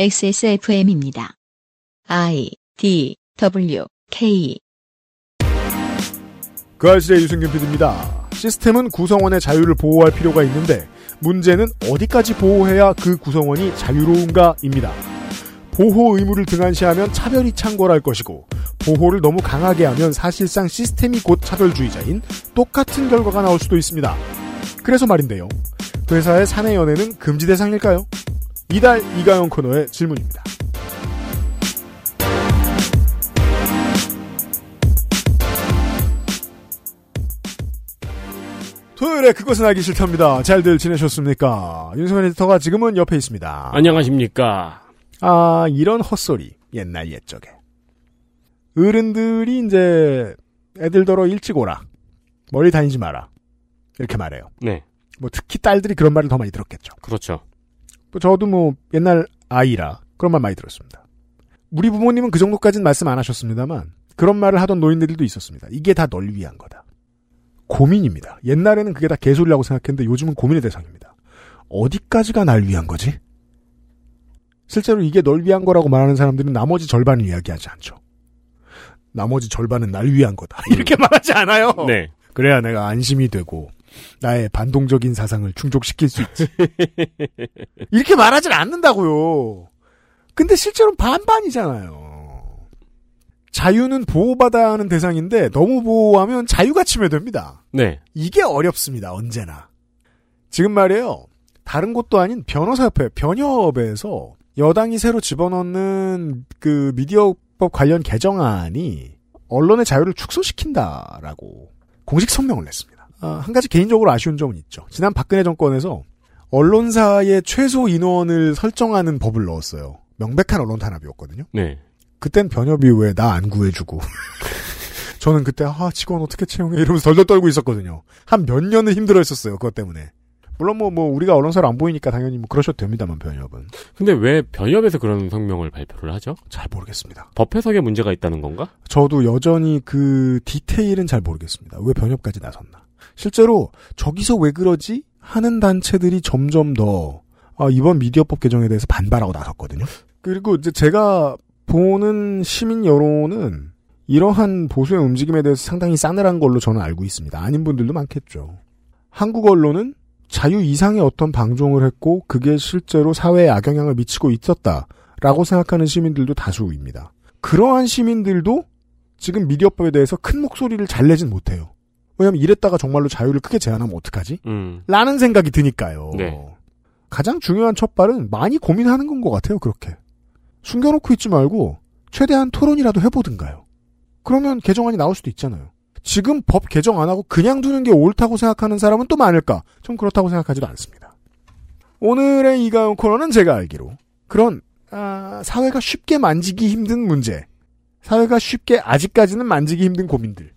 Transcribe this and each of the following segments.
XSFM입니다. I D W K 그 아실의 유승균 PD입니다. 시스템은 구성원의 자유를 보호할 필요가 있는데 문제는 어디까지 보호해야 그 구성원이 자유로운가입니다. 보호 의무를 등한시하면 차별이 창궐할 것이고 보호를 너무 강하게 하면 사실상 시스템이 곧 차별주의자인 똑같은 결과가 나올 수도 있습니다. 그래서 말인데요. 회사의 사내 연애는 금지 대상일까요? 이달 이가영 코너의 질문입니다. 토요일에 그것은 알기 싫답니다. 잘들 지내셨습니까? 윤성현 에디터가 지금은 옆에 있습니다. 안녕하십니까. 아, 이런 헛소리. 옛날 옛적에. 어른들이 이제 애들더러 일찍 오라. 멀리 다니지 마라. 이렇게 말해요. 네, 뭐 특히 딸들이 그런 말을 더 많이 들었겠죠. 그렇죠. 뭐 저도 뭐 옛날 아이라 그런 말 많이 들었습니다. 우리 부모님은 그 정도까지는 말씀 안 하셨습니다만 그런 말을 하던 노인들도 있었습니다. 이게 다 널 위한 거다. 고민입니다. 옛날에는 그게 다 개소리라고 생각했는데 요즘은 고민의 대상입니다. 어디까지가 날 위한 거지? 실제로 이게 널 위한 거라고 말하는 사람들은 나머지 절반을 이야기하지 않죠. 나머지 절반은 날 위한 거다. 이렇게 말하지 않아요. 네. 그래야 내가 안심이 되고 나의 반동적인 사상을 충족시킬 수 있지. 이렇게 말하진 않는다고요. 근데 실제로는 반반이잖아요. 자유는 보호받아야 하는 대상인데 너무 보호하면 자유가 침해됩니다. 네. 이게 어렵습니다. 언제나. 지금 말이에요. 다른 곳도 아닌 변호사협회, 변협에서 여당이 새로 집어넣는 그 미디어법 관련 개정안이 언론의 자유를 축소시킨다라고 공식 성명을 냈습니다. 아, 한 가지 개인적으로 아쉬운 점은 있죠. 지난 박근혜 정권에서 언론사의 최소 인원을 설정하는 법을 넣었어요. 명백한 언론 탄압이었거든요. 네. 그땐 변협이 왜 나 안 구해주고. 저는 그때, 아, 직원 어떻게 채용해? 이러면서 덜덜 떨고 있었거든요. 한 몇 년을 힘들어 했었어요, 그것 때문에. 물론 뭐, 뭐, 우리가 언론사를 안 보이니까 당연히 뭐 그러셔도 됩니다만, 변협은. 근데 왜 변협에서 그런 성명을 발표를 하죠? 잘 모르겠습니다. 법 해석에 문제가 있다는 건가? 저도 여전히 그 디테일은 잘 모르겠습니다. 왜 변협까지 나섰나. 실제로, 저기서 왜 그러지? 하는 단체들이 점점 더, 아, 이번 미디어법 개정에 대해서 반발하고 나섰거든요. 그리고 이제 제가 보는 시민 여론은 이러한 보수의 움직임에 대해서 상당히 싸늘한 걸로 저는 알고 있습니다. 아닌 분들도 많겠죠. 한국 언론은 자유 이상의 어떤 방종을 했고 그게 실제로 사회에 악영향을 미치고 있었다라고 생각하는 시민들도 다수입니다. 그러한 시민들도 지금 미디어법에 대해서 큰 목소리를 잘 내진 못해요. 왜냐하면 이랬다가 정말로 자유를 크게 제한하면 어떡하지? 음. 라는 생각이 드니까요. 네. 가장 중요한 첫발은 많이 고민하는 건 것 같아요. 그렇게. 숨겨놓고 있지 말고 최대한 토론이라도 해보든가요. 그러면 개정안이 나올 수도 있잖아요. 지금 법 개정 안 하고 그냥 두는 게 옳다고 생각하는 사람은 또 많을까? 전 그렇다고 생각하지도 않습니다. 오늘의 이가용 코너는 제가 알기로 그런 아, 사회가 쉽게 만지기 힘든 문제, 사회가 쉽게 아직까지는 만지기 힘든 고민들에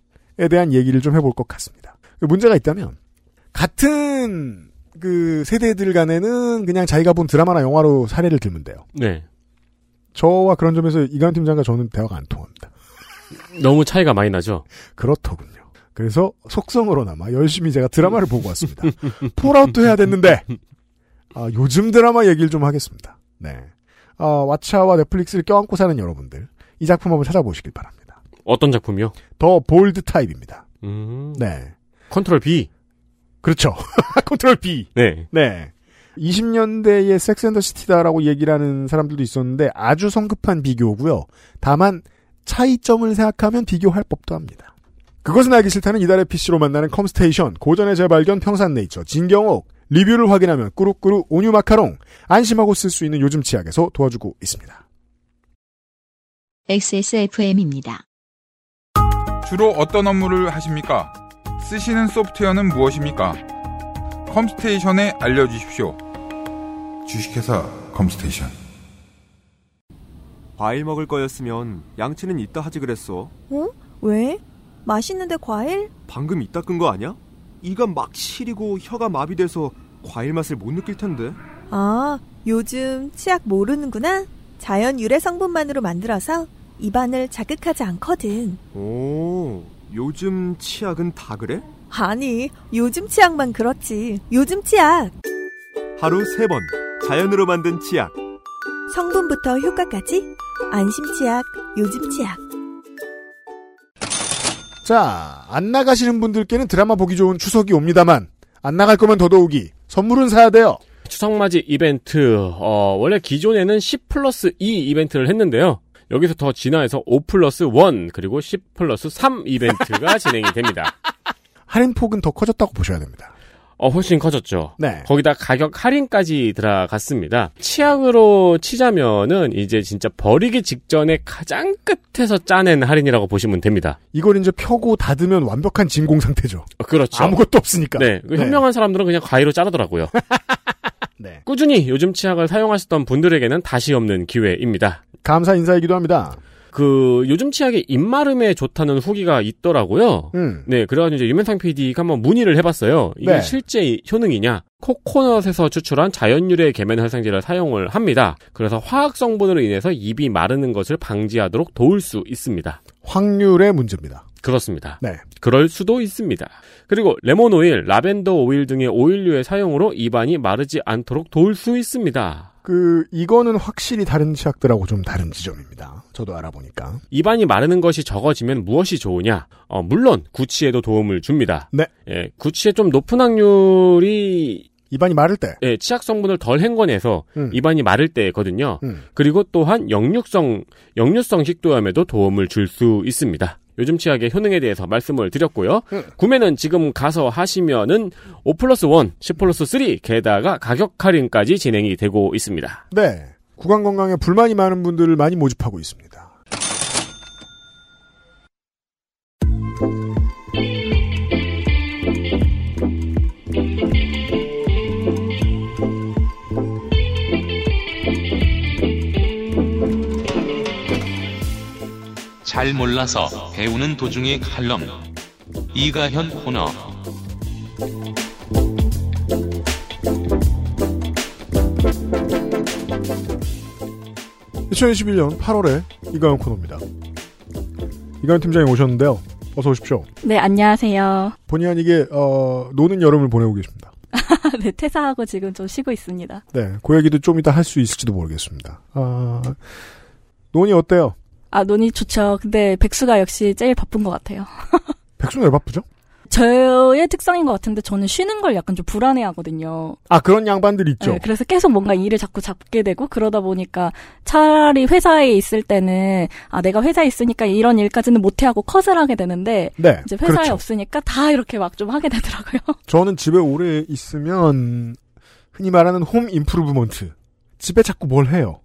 대한 얘기를 좀 해볼 것 같습니다. 문제가 있다면 같은 그 세대들 간에는 그냥 자기가 본 드라마나 영화로 사례를 들면 돼요. 네. 저와 그런 점에서 이관 팀장과 저는 대화가 안 통합니다. 너무 차이가 많이 나죠? 그렇더군요. 그래서 속성으로나마 열심히 제가 드라마를 보고 왔습니다. 폴아웃도 해야 됐는데 아, 요즘 드라마 얘기를 좀 하겠습니다. 네. 아, 왓챠와 넷플릭스를 껴안고 사는 여러분들 이 작품 한번 찾아보시길 바랍니다. 어떤 작품이요? The Bold Type입니다. 음. 네. Control B. 그렇죠. Control B. 네. 네. 20년대의 섹스앤더 시티다라고 얘기를 하는 사람들도 있었는데 아주 성급한 비교고요. 다만 차이점을 생각하면 비교할 법도 합니다. 그것은 알기 싫다는 이달의 PC로 만나는 컴스테이션, 고전의 재발견 평산네이처, 진경옥, 리뷰를 확인하면 꾸룩꾸룩 온유 마카롱, 안심하고 쓸 수 있는 요즘 치약에서 도와주고 있습니다. XSFM입니다. 주로 어떤 업무를 하십니까? 쓰시는 소프트웨어는 무엇입니까? 컴스테이션에 알려주십시오. 주식회사 컴스테이션. 과일 먹을 거였으면 양치는 이따 하지 그랬어. 어? 왜? 맛있는데 과일? 방금 이따 끈 거 아니야? 이가 막 시리고 혀가 마비돼서 과일 맛을 못 느낄 텐데. 아, 요즘 치약 모르는구나? 자연 유래 성분만으로 만들어서 입안을 자극하지 않거든. 오, 요즘 치약은 다 그래? 아니, 요즘 치약만 그렇지. 요즘 치약. 하루 세 번 자연으로 만든 치약. 성분부터 효과까지 안심 치약, 요즘 치약. 자, 안 나가시는 분들께는 드라마 보기 좋은 추석이 옵니다만, 안 나갈 거면 더더욱이 선물은 사야 돼요. 추석맞이 이벤트, 어, 원래 기존에는 10 플러스 2 이벤트를 했는데요. 여기서 더 진화해서 5 플러스 1, 그리고 10 플러스 3 이벤트가 진행이 됩니다. 할인 폭은 더 커졌다고 보셔야 됩니다. 어, 훨씬 커졌죠. 네. 거기다 가격 할인까지 들어갔습니다. 치약으로 치자면은 이제 진짜 버리기 직전에 가장 끝에서 짜낸 할인이라고 보시면 됩니다. 이걸 이제 펴고 닫으면 완벽한 진공 상태죠. 어, 그렇죠. 아무것도 없으니까. 네. 그 현명한 사람들은 그냥 가위로 자르더라고요. 네. 꾸준히 요즘 치약을 사용하셨던 분들에게는 다시 없는 기회입니다. 감사 인사이기도 합니다. 그 요즘 치약이 입마름에 좋다는 후기가 있더라고요. 음. 네, 그래가지고 이제 유명상 PD가 한번 문의를 해봤어요. 이게 네. 실제 효능이냐? 코코넛에서 추출한 자연유래 계면 활성제를 사용을 합니다. 그래서 화학 성분으로 인해서 입이 마르는 것을 방지하도록 도울 수 있습니다. 확률의 문제입니다. 그렇습니다. 네. 그럴 수도 있습니다. 그리고 레몬 오일, 라벤더 오일 등의 오일류의 사용으로 입안이 마르지 않도록 도울 수 있습니다. 그 이거는 확실히 다른 치약들하고 좀 다른 지점입니다. 저도 알아보니까. 입안이 마르는 것이 적어지면 무엇이 좋으냐? 어, 물론 구취에도 도움을 줍니다. 네. 예, 구취에 좀 높은 확률이 입안이 마를 때. 예, 치약 성분을 덜 헹궈내서 음. 입안이 마를 때거든요. 음. 그리고 또한 역류성 역류성 식도염에도 도움을 줄 수 있습니다. 요즘 치약의 효능에 대해서 말씀을 드렸고요. 음. 구매는 지금 가서 하시면은 5 플러스 1, 10 플러스 3, 게다가 가격 할인까지 진행이 되고 있습니다. 네. 구강 건강에 불만이 많은 분들을 많이 모집하고 있습니다. 잘 몰라서 배우는 도중에 칼럼. 이가현 코너. 2021년 8월에 이가연 코너입니다. 이가연 팀장이 오셨는데요. 어서 오십시오. 네, 안녕하세요. 본의 아니게 어, 노는 여름을 보내고 계십니다. 네, 퇴사하고 지금 좀 쉬고 있습니다. 네, 그 얘기도 좀 이따 할 수 있을지도 모르겠습니다. 아, 논이 어때요? 아, 논이 좋죠. 근데 백수가 역시 제일 바쁜 것 같아요. 백수는 왜 바쁘죠? 저의 특성인 것 같은데 저는 쉬는 걸 약간 좀 불안해 하거든요. 아, 그런 양반들 있죠. 네, 그래서 계속 뭔가 일을 자꾸 잡게 되고 그러다 보니까 차라리 회사에 있을 때는 아, 내가 회사에 있으니까 이런 일까지는 못해 하고 컷을 하게 되는데 네, 이제 회사에 그렇죠. 없으니까 다 이렇게 막 좀 하게 되더라고요. 저는 집에 오래 있으면 흔히 말하는 홈 임프루브먼트. 집에 자꾸 뭘 해요.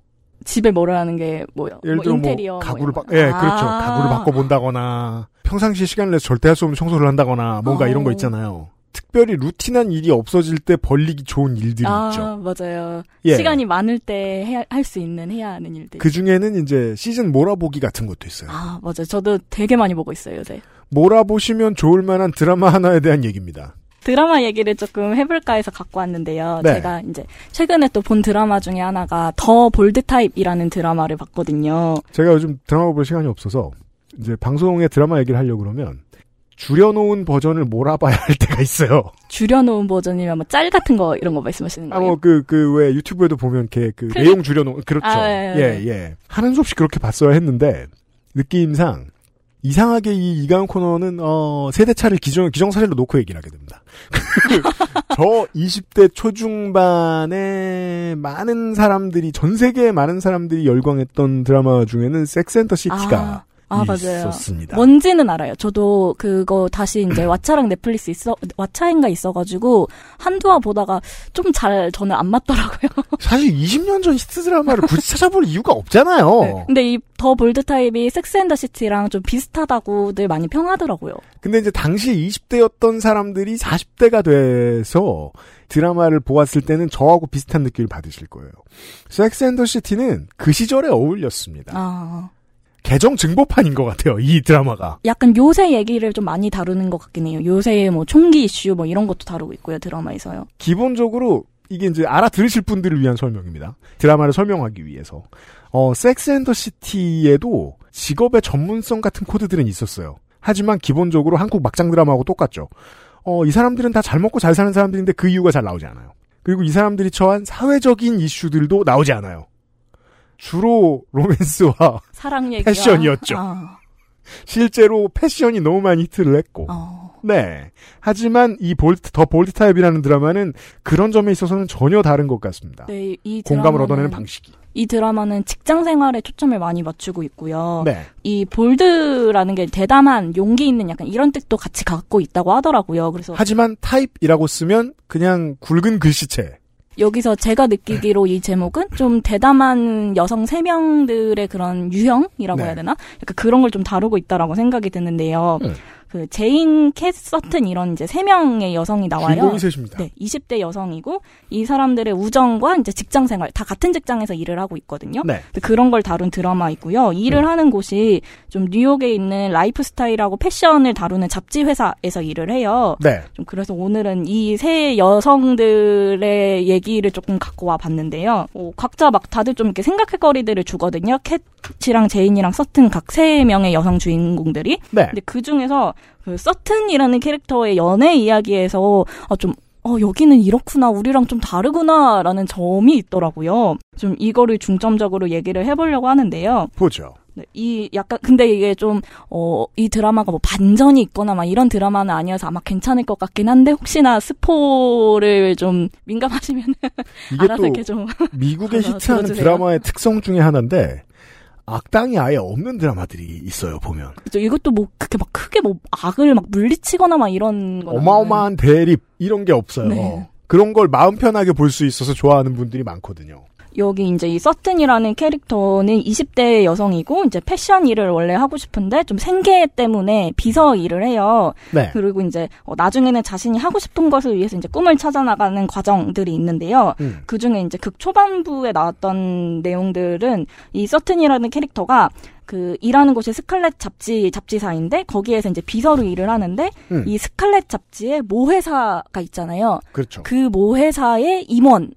집에 뭐를 하는 게 뭐요? 예를 뭐 들어 인테리어 뭐뭐 가구를 바. 예, 아. 그렇죠. 가구를 바꿔 본다거나 평상시 시간을 내서 절대 할 수 없는 청소를 한다거나 뭔가 어. 이런 거 있잖아요. 특별히 루틴한 일이 없어질 때 벌리기 좋은 일들이 아, 있죠. 맞아요. 예. 시간이 많을 때 할 수 있는 해야 하는 일들. 그 중에는 이제 시즌 몰아보기 같은 것도 있어요. 아, 맞아요. 저도 되게 많이 보고 있어요, 요새. 몰아보시면 좋을 만한 드라마 하나에 대한 얘기입니다. 드라마 얘기를 조금 해볼까 해서 갖고 왔는데요. 네. 제가 이제 최근에 또 본 드라마 중에 하나가 더 볼드 타입이라는 드라마를 봤거든요. 제가 요즘 드라마 볼 시간이 없어서 이제 방송에 드라마 얘기를 하려고 그러면 줄여놓은 버전을 몰아봐야 할 때가 있어요. 줄여놓은 버전이면 뭐 짤 같은 거 이런 거 말씀하시는 아, 거예요? 뭐, 그, 그, 왜 유튜브에도 보면 이렇게 그? 내용 줄여놓은, 그렇죠. 아, 예, 예, 예. 예. 하는 수 없이 그렇게 봤어야 했는데, 느낌상, 이상하게 이 이가연 코너는, 어, 세대차를 기정, 기정사실로 놓고 얘기를 하게 됩니다. 저 20대 초중반에 많은 사람들이, 전 세계의 많은 사람들이 열광했던 드라마 중에는 섹스앤더 시티가 아, 맞 아요. 있었습니다. 뭔지는 알아요. 저도 그거 다시 이제 왓챠랑 넷플릭스 있어, 왓챠인가 있어가지고 한두 화 보다가 좀 잘 저는 안 맞더라고요. 사실 20년 전 히트 드라마를 굳이 찾아볼 이유가 없잖아요. 네. 근데 이 더 볼드 타입이 섹스 앤더 시티랑 좀 비슷하다고들 많이 평하더라고요. 근데 이제 당시에 20대였던 사람들이 40대가 돼서 드라마를 보았을 때는 저하고 비슷한 느낌을 받으실 거예요. 섹스 앤더 시티는 그 시절에 어울렸습니다. 아. 개정 증보판인 것 같아요. 이 드라마가. 약간 요새 얘기를 좀 많이 다루는 것 같긴 해요. 요새의 뭐 총기 이슈 뭐 이런 것도 다루고 있고요, 드라마에서요. 기본적으로 이게 이제 알아들으실 분들을 위한 설명입니다. 드라마를 설명하기 위해서. 어, 섹스 앤더 시티에도 직업의 전문성 같은 코드들은 있었어요. 하지만 기본적으로 한국 막장 드라마하고 똑같죠. 어, 이 사람들은 다 잘 먹고 잘 사는 사람들인데 그 이유가 잘 나오지 않아요. 그리고 이 사람들이 처한 사회적인 이슈들도 나오지 않아요. 주로 로맨스와 사랑 얘기 패션이었죠. 아, 실제로 패션이 너무 많이 히트를 했고. 어. 네. 하지만 이 Bold, The Bold Type이라는 드라마는 그런 점에 있어서는 전혀 다른 것 같습니다. 네, 이 공감을 드라마는- 얻어내는 방식이. 이 드라마는 직장 생활에 초점을 많이 맞추고 있고요. 네. 이 bold라는 게 대담한 용기 있는 약간 이런 뜻도 같이 갖고 있다고 하더라고요. 그래서 하지만 타입이라고 쓰면 그냥 굵은 글씨체. 여기서 제가 느끼기로 이 제목은 좀 대담한 여성 세 명들의 그런 유형이라고 네. 해야 되나? 약간 그런 걸 좀 다루고 있다라고 생각이 드는데요. 음. 그 제인, 캣, 서튼 이런 이제 세 명의 여성이 나와요. 주인공이 셋입니다. 네, 20대 여성이고 이 사람들의 우정과 이제 직장 생활 다 같은 직장에서 일을 하고 있거든요. 네. 그런 걸 다룬 드라마이고요. 일을 음. 하는 곳이 좀 뉴욕에 있는 라이프 스타일하고 패션을 다루는 잡지 회사에서 일을 해요. 네. 좀 그래서 오늘은 이 세 여성들의 얘기를 조금 갖고 와 봤는데요. 어, 각자 막 다들 좀 이렇게 생각할 거리들을 주거든요. 캣이랑 제인이랑 서튼 각 세 명의 여성 주인공들이. 네. 근데 그 중에서 그 서튼이라는 캐릭터의 연애 이야기에서 아, 좀 어, 여기는 이렇구나, 우리랑 좀 다르구나, 라는 점이 있더라고요. 좀 이거를 중점적으로 얘기를 해보려고 하는데요. 보죠. 네, 이 약간 근데 이게 좀 어 이 드라마가 뭐 반전이 있거나 막 이런 드라마는 아니어서 아마 괜찮을 것 같긴 한데 혹시나 스포를 좀 민감하시면 알아서 또 이렇게 좀 미국의 히트하는 들어주세요. 드라마의 특성 중에 하나인데 악당이 아예 없는 드라마들이 있어요 보면 그죠, 이것도 뭐 그렇게 막 크게 뭐 악을 막 물리치거나 막 이런 건 어마어마한 대립 이런 게 없어요. 네. 그런 걸 마음 편하게 볼 수 있어서 좋아하는 분들이 많거든요. 여기 이제 이 서튼이라는 캐릭터는 20대 여성이고 이제 패션 일을 원래 하고 싶은데 좀 생계 때문에 비서 일을 해요. 네. 그리고 이제 어, 나중에는 자신이 하고 싶은 것을 위해서 이제 꿈을 찾아 나가는 과정들이 있는데요. 음. 그 중에 이제 극 초반부에 나왔던 내용들은 이 서튼이라는 캐릭터가 그 일하는 곳이 스칼렛 잡지 잡지사인데 거기에서 이제 비서로 일을 하는데 음. 이 스칼렛 잡지에 모회사가 있잖아요. 그렇죠. 그 모회사의 임원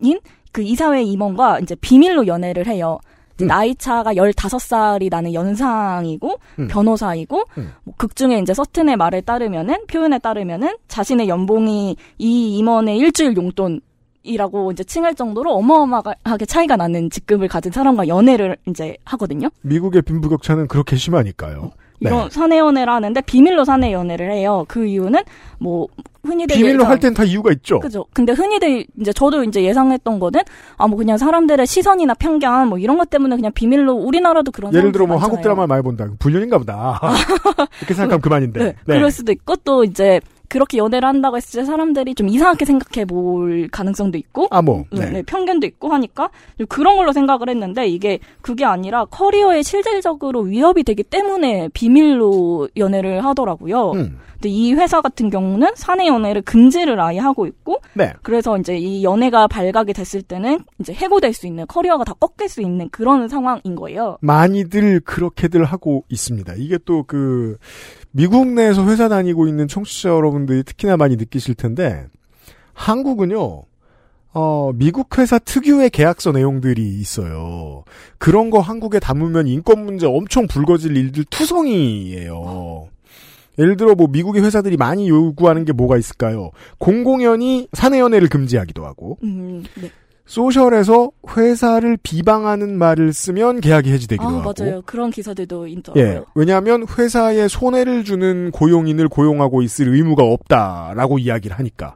인 그 이사회 임원과 이제 비밀로 연애를 해요. 음. 나이 차가 15살이 나는 연상이고 음. 변호사이고 음. 뭐 극중에 이제 서튼의 말에 따르면은 표현에 따르면은 자신의 연봉이 이 임원의 일주일 용돈 이라고 이제 칭할 정도로 어마어마하게 차이가 나는 직급을 가진 사람과 연애를 이제 하거든요. 미국의 빈부격차는 그렇게 심하니까요. 네. 이런 사내 연애를 하는데 비밀로 사내 연애를 해요. 그 이유는 뭐 흔히들 비밀로 예상- 할 땐 다 이유가 있죠. 그죠. 근데 흔히들 이제 저도 이제 예상했던 거는 아 뭐 그냥 사람들의 시선이나 편견 뭐 이런 것 때문에 그냥 비밀로 우리나라도 그런 예를 들어 뭐 사람들 한국 많잖아요. 드라마 많이 본다. 불륜인가 보다. 이렇게 생각하면 그만인데. 네, 그럴 수도 있고 또 이제 그렇게 연애를 한다고 했을 때 사람들이 좀 이상하게 생각해 볼 가능성도 있고 아 뭐. 네, 네. 네, 편견도 있고 하니까 좀 그런 걸로 생각을 했는데 이게 그게 아니라 커리어에 실질적으로 위협이 되기 때문에 비밀로 연애를 하더라고요. 음. 근데 이 회사 같은 경우는 사내 연애를 금지를 아예 하고 있고 네. 그래서 이제 이 연애가 발각이 됐을 때는 이제 해고될 수 있는 커리어가 다 꺾일 수 있는 그런 상황인 거예요. 많이들 그렇게들 하고 있습니다. 이게 또 그 미국 내에서 회사 다니고 있는 청취자 여러분들이 특히나 많이 느끼실 텐데 한국은요. 어, 미국 회사 특유의 계약서 내용들이 있어요. 그런 거 한국에 담으면 인권 문제 엄청 불거질 일들 투성이에요. 예를 들어 뭐 미국의 회사들이 많이 요구하는 게 뭐가 있을까요? 공공연히 사내 연애를 금지하기도 하고 음, 네. 소셜에서 회사를 비방하는 말을 쓰면 계약이 해지되기도 아, 하고. 맞아요. 그런 기사들도 있더라고요. 예. 왜냐하면 회사에 손해를 주는 고용인을 고용하고 있을 의무가 없다라고 이야기를 하니까.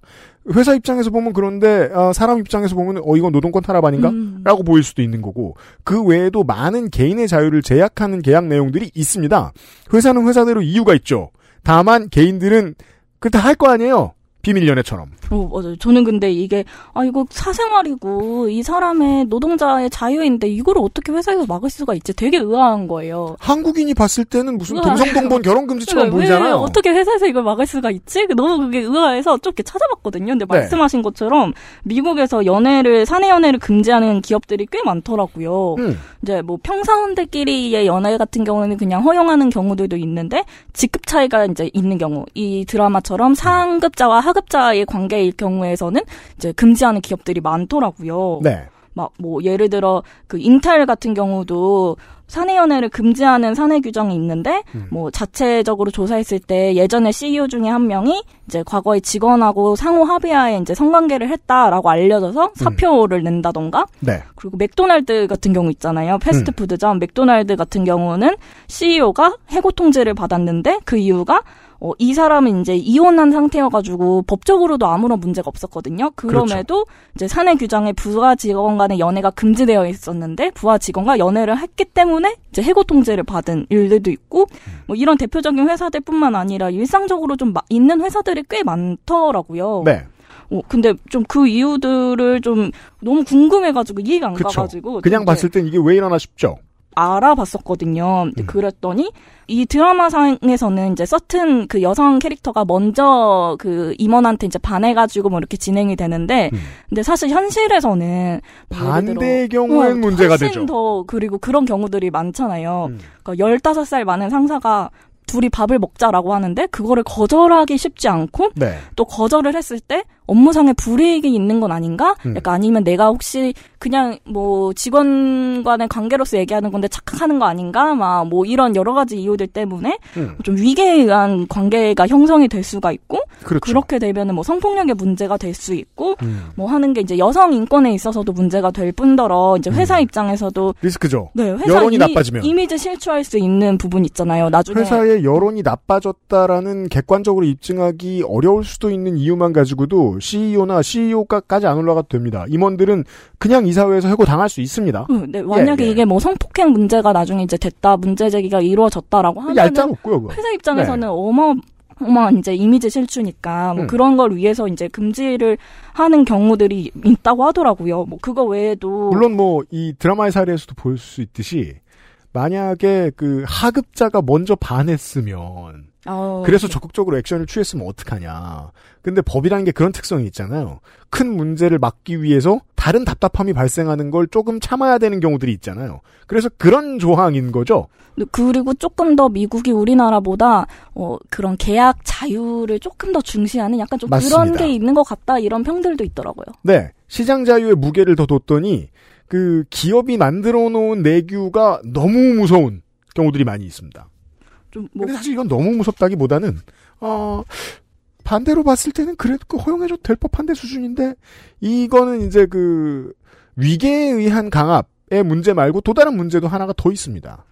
회사 입장에서 보면 그런데 아, 사람 입장에서 보면 어 이건 노동권 탄압 아닌가? 음. 라고 보일 수도 있는 거고 그 외에도 많은 개인의 자유를 제약하는 계약 내용들이 있습니다. 회사는 회사대로 이유가 있죠. 다만 개인들은 그때 할거 아니에요. 비밀 연애처럼. 어, 맞아요. 저는 근데 이게, 아, 이거 사생활이고, 이 사람의 노동자의 자유인데, 이거를 어떻게 회사에서 막을 수가 있지? 되게 의아한 거예요. 한국인이 봤을 때는 무슨. 동성동본 결혼 금지처럼 왜 보이잖아요. 어떻게 회사에서 이걸 막을 수가 있지? 너무 그게 의아해서 좀 이렇게 찾아봤거든요. 근데 네. 말씀하신 것처럼, 미국에서 연애를, 사내 연애를 금지하는 기업들이 꽤 많더라고요. 음. 이제 뭐 평사원들끼리의 연애 같은 경우는 그냥 허용하는 경우들도 있는데 직급 차이가 이제 있는 경우 이 드라마처럼 상급자와 하 급자의 관계일 경우에서는 이제 금지하는 기업들이 많더라고요. 네. 막 뭐 예를 들어 그 인텔 같은 경우도 사내 연애를 금지하는 사내 규정이 있는데 음. 뭐 자체적으로 조사했을 때 예전에 CEO 중에 한 명이 이제 과거에 직원하고 상호 합의하에 이제 성관계를 했다라고 알려져서 사표를 낸다던가 네. 그리고 맥도날드 같은 경우 있잖아요. 음. 패스트푸드점 맥도날드 같은 경우는 CEO가 해고 통지를 받았는데 그 이유가 어, 이 사람은 이제 이혼한 상태여가지고 법적으로도 아무런 문제가 없었거든요. 그럼에도 이제 사내 규정에 부하 직원 간의 연애가 금지되어 있었는데 부하 직원과 연애를 했기 때문에 이제 해고 통지를 받은 일들도 있고 뭐 이런 대표적인 회사들뿐만 아니라 일상적으로 좀 마- 있는 회사들이 꽤 많더라고요. 네. 어, 근데 좀 그 이유들을 좀 너무 궁금해가지고 이해가 안 그쵸. 가가지고 그냥 좀 봤을 땐 이게 왜 이러나 싶죠. 알아봤었거든요. 음. 그랬더니 이 드라마상에서는 이제 서튼 그 여성 캐릭터가 먼저 그 임원한테 이제 반해가지고 뭐 이렇게 진행이 되는데, 음. 근데 사실 현실에서는 반대의 경우엔 어, 문제가 훨씬 되죠. 더 그리고 그런 경우들이 많잖아요. 음. 그러니까 15살 많은 상사가 둘이 밥을 먹자라고 하는데 그거를 거절하기 쉽지 않고 네. 또 거절을 했을 때 업무상의 불이익이 있는 건 아닌가? 음. 약간 아니면 내가 혹시 그냥 뭐 직원 간의 관계로서 얘기하는 건데 착각하는 거 아닌가? 막 뭐 이런 여러 가지 이유들 때문에 음. 좀 위계에 의한 관계가 형성이 될 수가 있고 그렇죠. 그렇게 되면은 뭐 성폭력의 문제가 될 수 있고 음. 뭐 하는 게 이제 여성 인권에 있어서도 문제가 될 뿐더러 이제 회사 음. 입장에서도 리스크죠. 네, 회사 여론이 이미, 나빠지면. 이미지 실추할 수 있는 부분 있잖아요. 나중에 회사의 여론이 나빠졌다라는 객관적으로 입증하기 어려울 수도 있는 이유만 가지고도 CEO나 CEO까지 안 올라가도 됩니다. 임원들은 그냥 이사회에서 해고 당할 수 있습니다. 응, 네, 만약에 예, 예. 이게 뭐 성폭행 문제가 나중에 이제 됐다, 문제 제기가 이루어졌다라고 하면 얄짤 없고요, 그거. 회사 입장에서는 어마 어마한 이제 이미지 실추니까 뭐 음. 그런 걸 위해서 이제 금지를 하는 경우들이 있다고 하더라고요. 뭐 그거 외에도 물론 뭐 이 드라마의 사례에서도 볼 수 있듯이 만약에 그 하급자가 먼저 반했으면 어, 그래서 적극적으로 액션을 취했으면 어떡하냐. 근데 법이라는 게 그런 특성이 있잖아요. 큰 문제를 막기 위해서 다른 답답함이 발생하는 걸 조금 참아야 되는 경우들이 있잖아요. 그래서 그런 조항인 거죠. 그리고 조금 더 미국이 우리나라보다 어 그런 계약 자유를 조금 더 중시하는 약간 좀 맞습니다. 그런 게 있는 것 같다 이런 평들도 있더라고요. 네. 시장 자유의 무게를 더 뒀더니 그 기업이 만들어 놓은 내규가 너무 무서운 경우들이 많이 있습니다. 좀 뭐 근데 사실 이건 너무 무섭다기보다는 어 반대로 봤을 때는 그래도 그 허용해줘도 될 법한데 수준인데 이거는 이제 그 위계에 의한 강압의 문제 말고 또 다른 문제도 하나가 더 있습니다.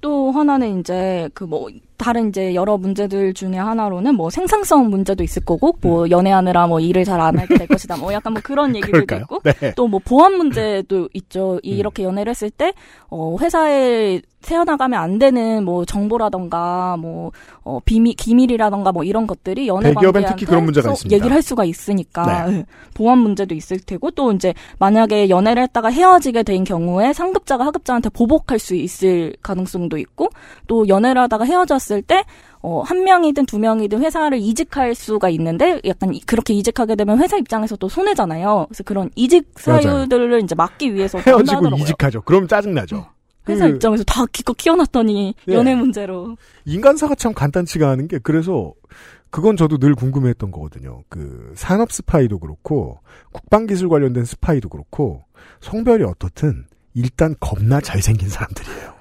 또 하나는 이제 그 뭐 다른 이제 여러 문제들 중에 하나로는 뭐 생산성 문제도 있을 거고 뭐 연애하느라 뭐 일을 잘 안 하게 될 것이다 뭐 약간 뭐 그런 그럴까요? 있고 네. 또뭐 보안 문제도 있죠. 이 이렇게 연애를 했을 때, 어, 회사에 새어나가면 안 되는 뭐 정보라던가, 뭐, 어, 비밀, 기밀이라던가 뭐 이런 것들이 연애 관계한테 특히 그런 문제가 서 있습니다. 얘기를 할 수가 있으니까. 네. 예. 보안 문제도 있을 테고, 또 이제 만약에 연애를 했다가 헤어지게 된 경우에 상급자가 하급자한테 보복할 수 있을 가능성도 있고, 또 연애를 하다가 헤어졌 을 때, 어, 한 명이든 두 명이든 회사를 이직할 수가 있는데, 약간 이- 그렇게 이직하게 되면 회사 입장에서 또 손해잖아요. 그래서 그런 이직 맞아요. 사유들을 이제 막기 위해서 헤어지고 하더라고요. 이직하죠. 그럼 짜증나죠. 회사 그 입장에서 다 기껏 키워놨더니 예. 연애 문제로. 인간사가 참 간단치가 않은 게 그래서 그건 저도 늘 궁금해했던 거거든요. 그 산업 스파이도 그렇고 국방기술 관련된 스파이도 그렇고 성별이 어떻든 일단 겁나 잘생긴 사람들이에요.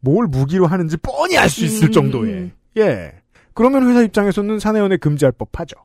뭘 무기로 하는지 뻔히 알 수 있을 음, 정도의. 음. 예. 그러면 회사 입장에서는 사내연애 금지할 법하죠.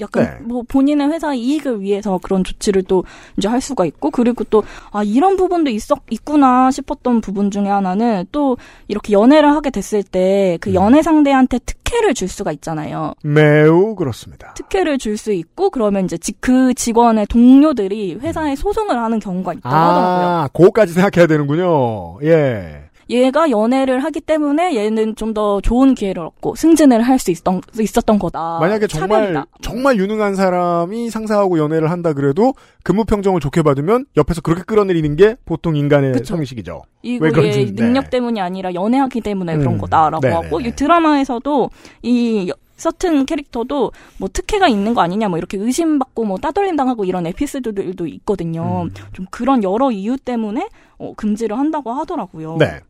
약간 네. 뭐 본인의 회사 이익을 위해서 그런 조치를 또 이제 할 수가 있고 그리고 또 아 이런 부분도 있었 있구나 싶었던 부분 중에 하나는 또 이렇게 연애를 하게 됐을 때 음. 그 연애 상대한테 특혜를 줄 수가 있잖아요. 매우 그렇습니다. 특혜를 줄 수 있고 그러면 이제 지- 그 직원의 동료들이 회사에 소송을 하는 경우가 있다고 하더라고요. 아, 그거까지 생각해야 되는군요. 예. 얘가 연애를 하기 때문에 얘는 좀 더 좋은 기회를 얻고 승진을 할 수 있었던, 있었던 거다. 만약에 정말 아, 차별이다. 정말 유능한 사람이 상사하고 연애를 한다 그래도 근무 평정을 좋게 받으면 옆에서 그렇게 끌어내리는 게 보통 인간의 그쵸. 성식이죠. 이거 왜얘 그런지, 능력 네. 때문이 아니라 연애하기 때문에 음, 그런 거다라고 네네네. 하고 이 드라마에서도 이 여- 서튼 캐릭터도 뭐 특혜가 있는 거 아니냐 뭐 이렇게 의심받고 뭐 따돌림 당하고 이런 에피소드들도 있거든요. 음. 좀 그런 여러 이유 때문에 어, 금지를 한다고 하더라고요. 네.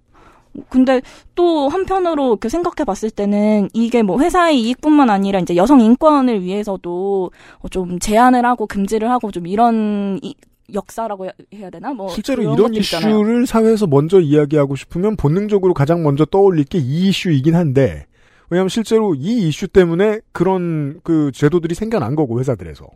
근데 또 한편으로 이렇게 생각해 봤을 때는 이게 뭐 회사의 이익뿐만 아니라 이제 여성 인권을 위해서도 어, 좀 제한을 하고 금지를 하고 좀 이런 이- 역사라고 해- 해야 되나? 뭐 실제로 이런 있잖아요. 이슈를 사회에서 먼저 이야기하고 싶으면 본능적으로 가장 먼저 떠올릴 게 이 이슈이긴 한데 왜냐하면 실제로 이 이슈 때문에 그런 그 제도들이 생겨난 거고 회사들에서.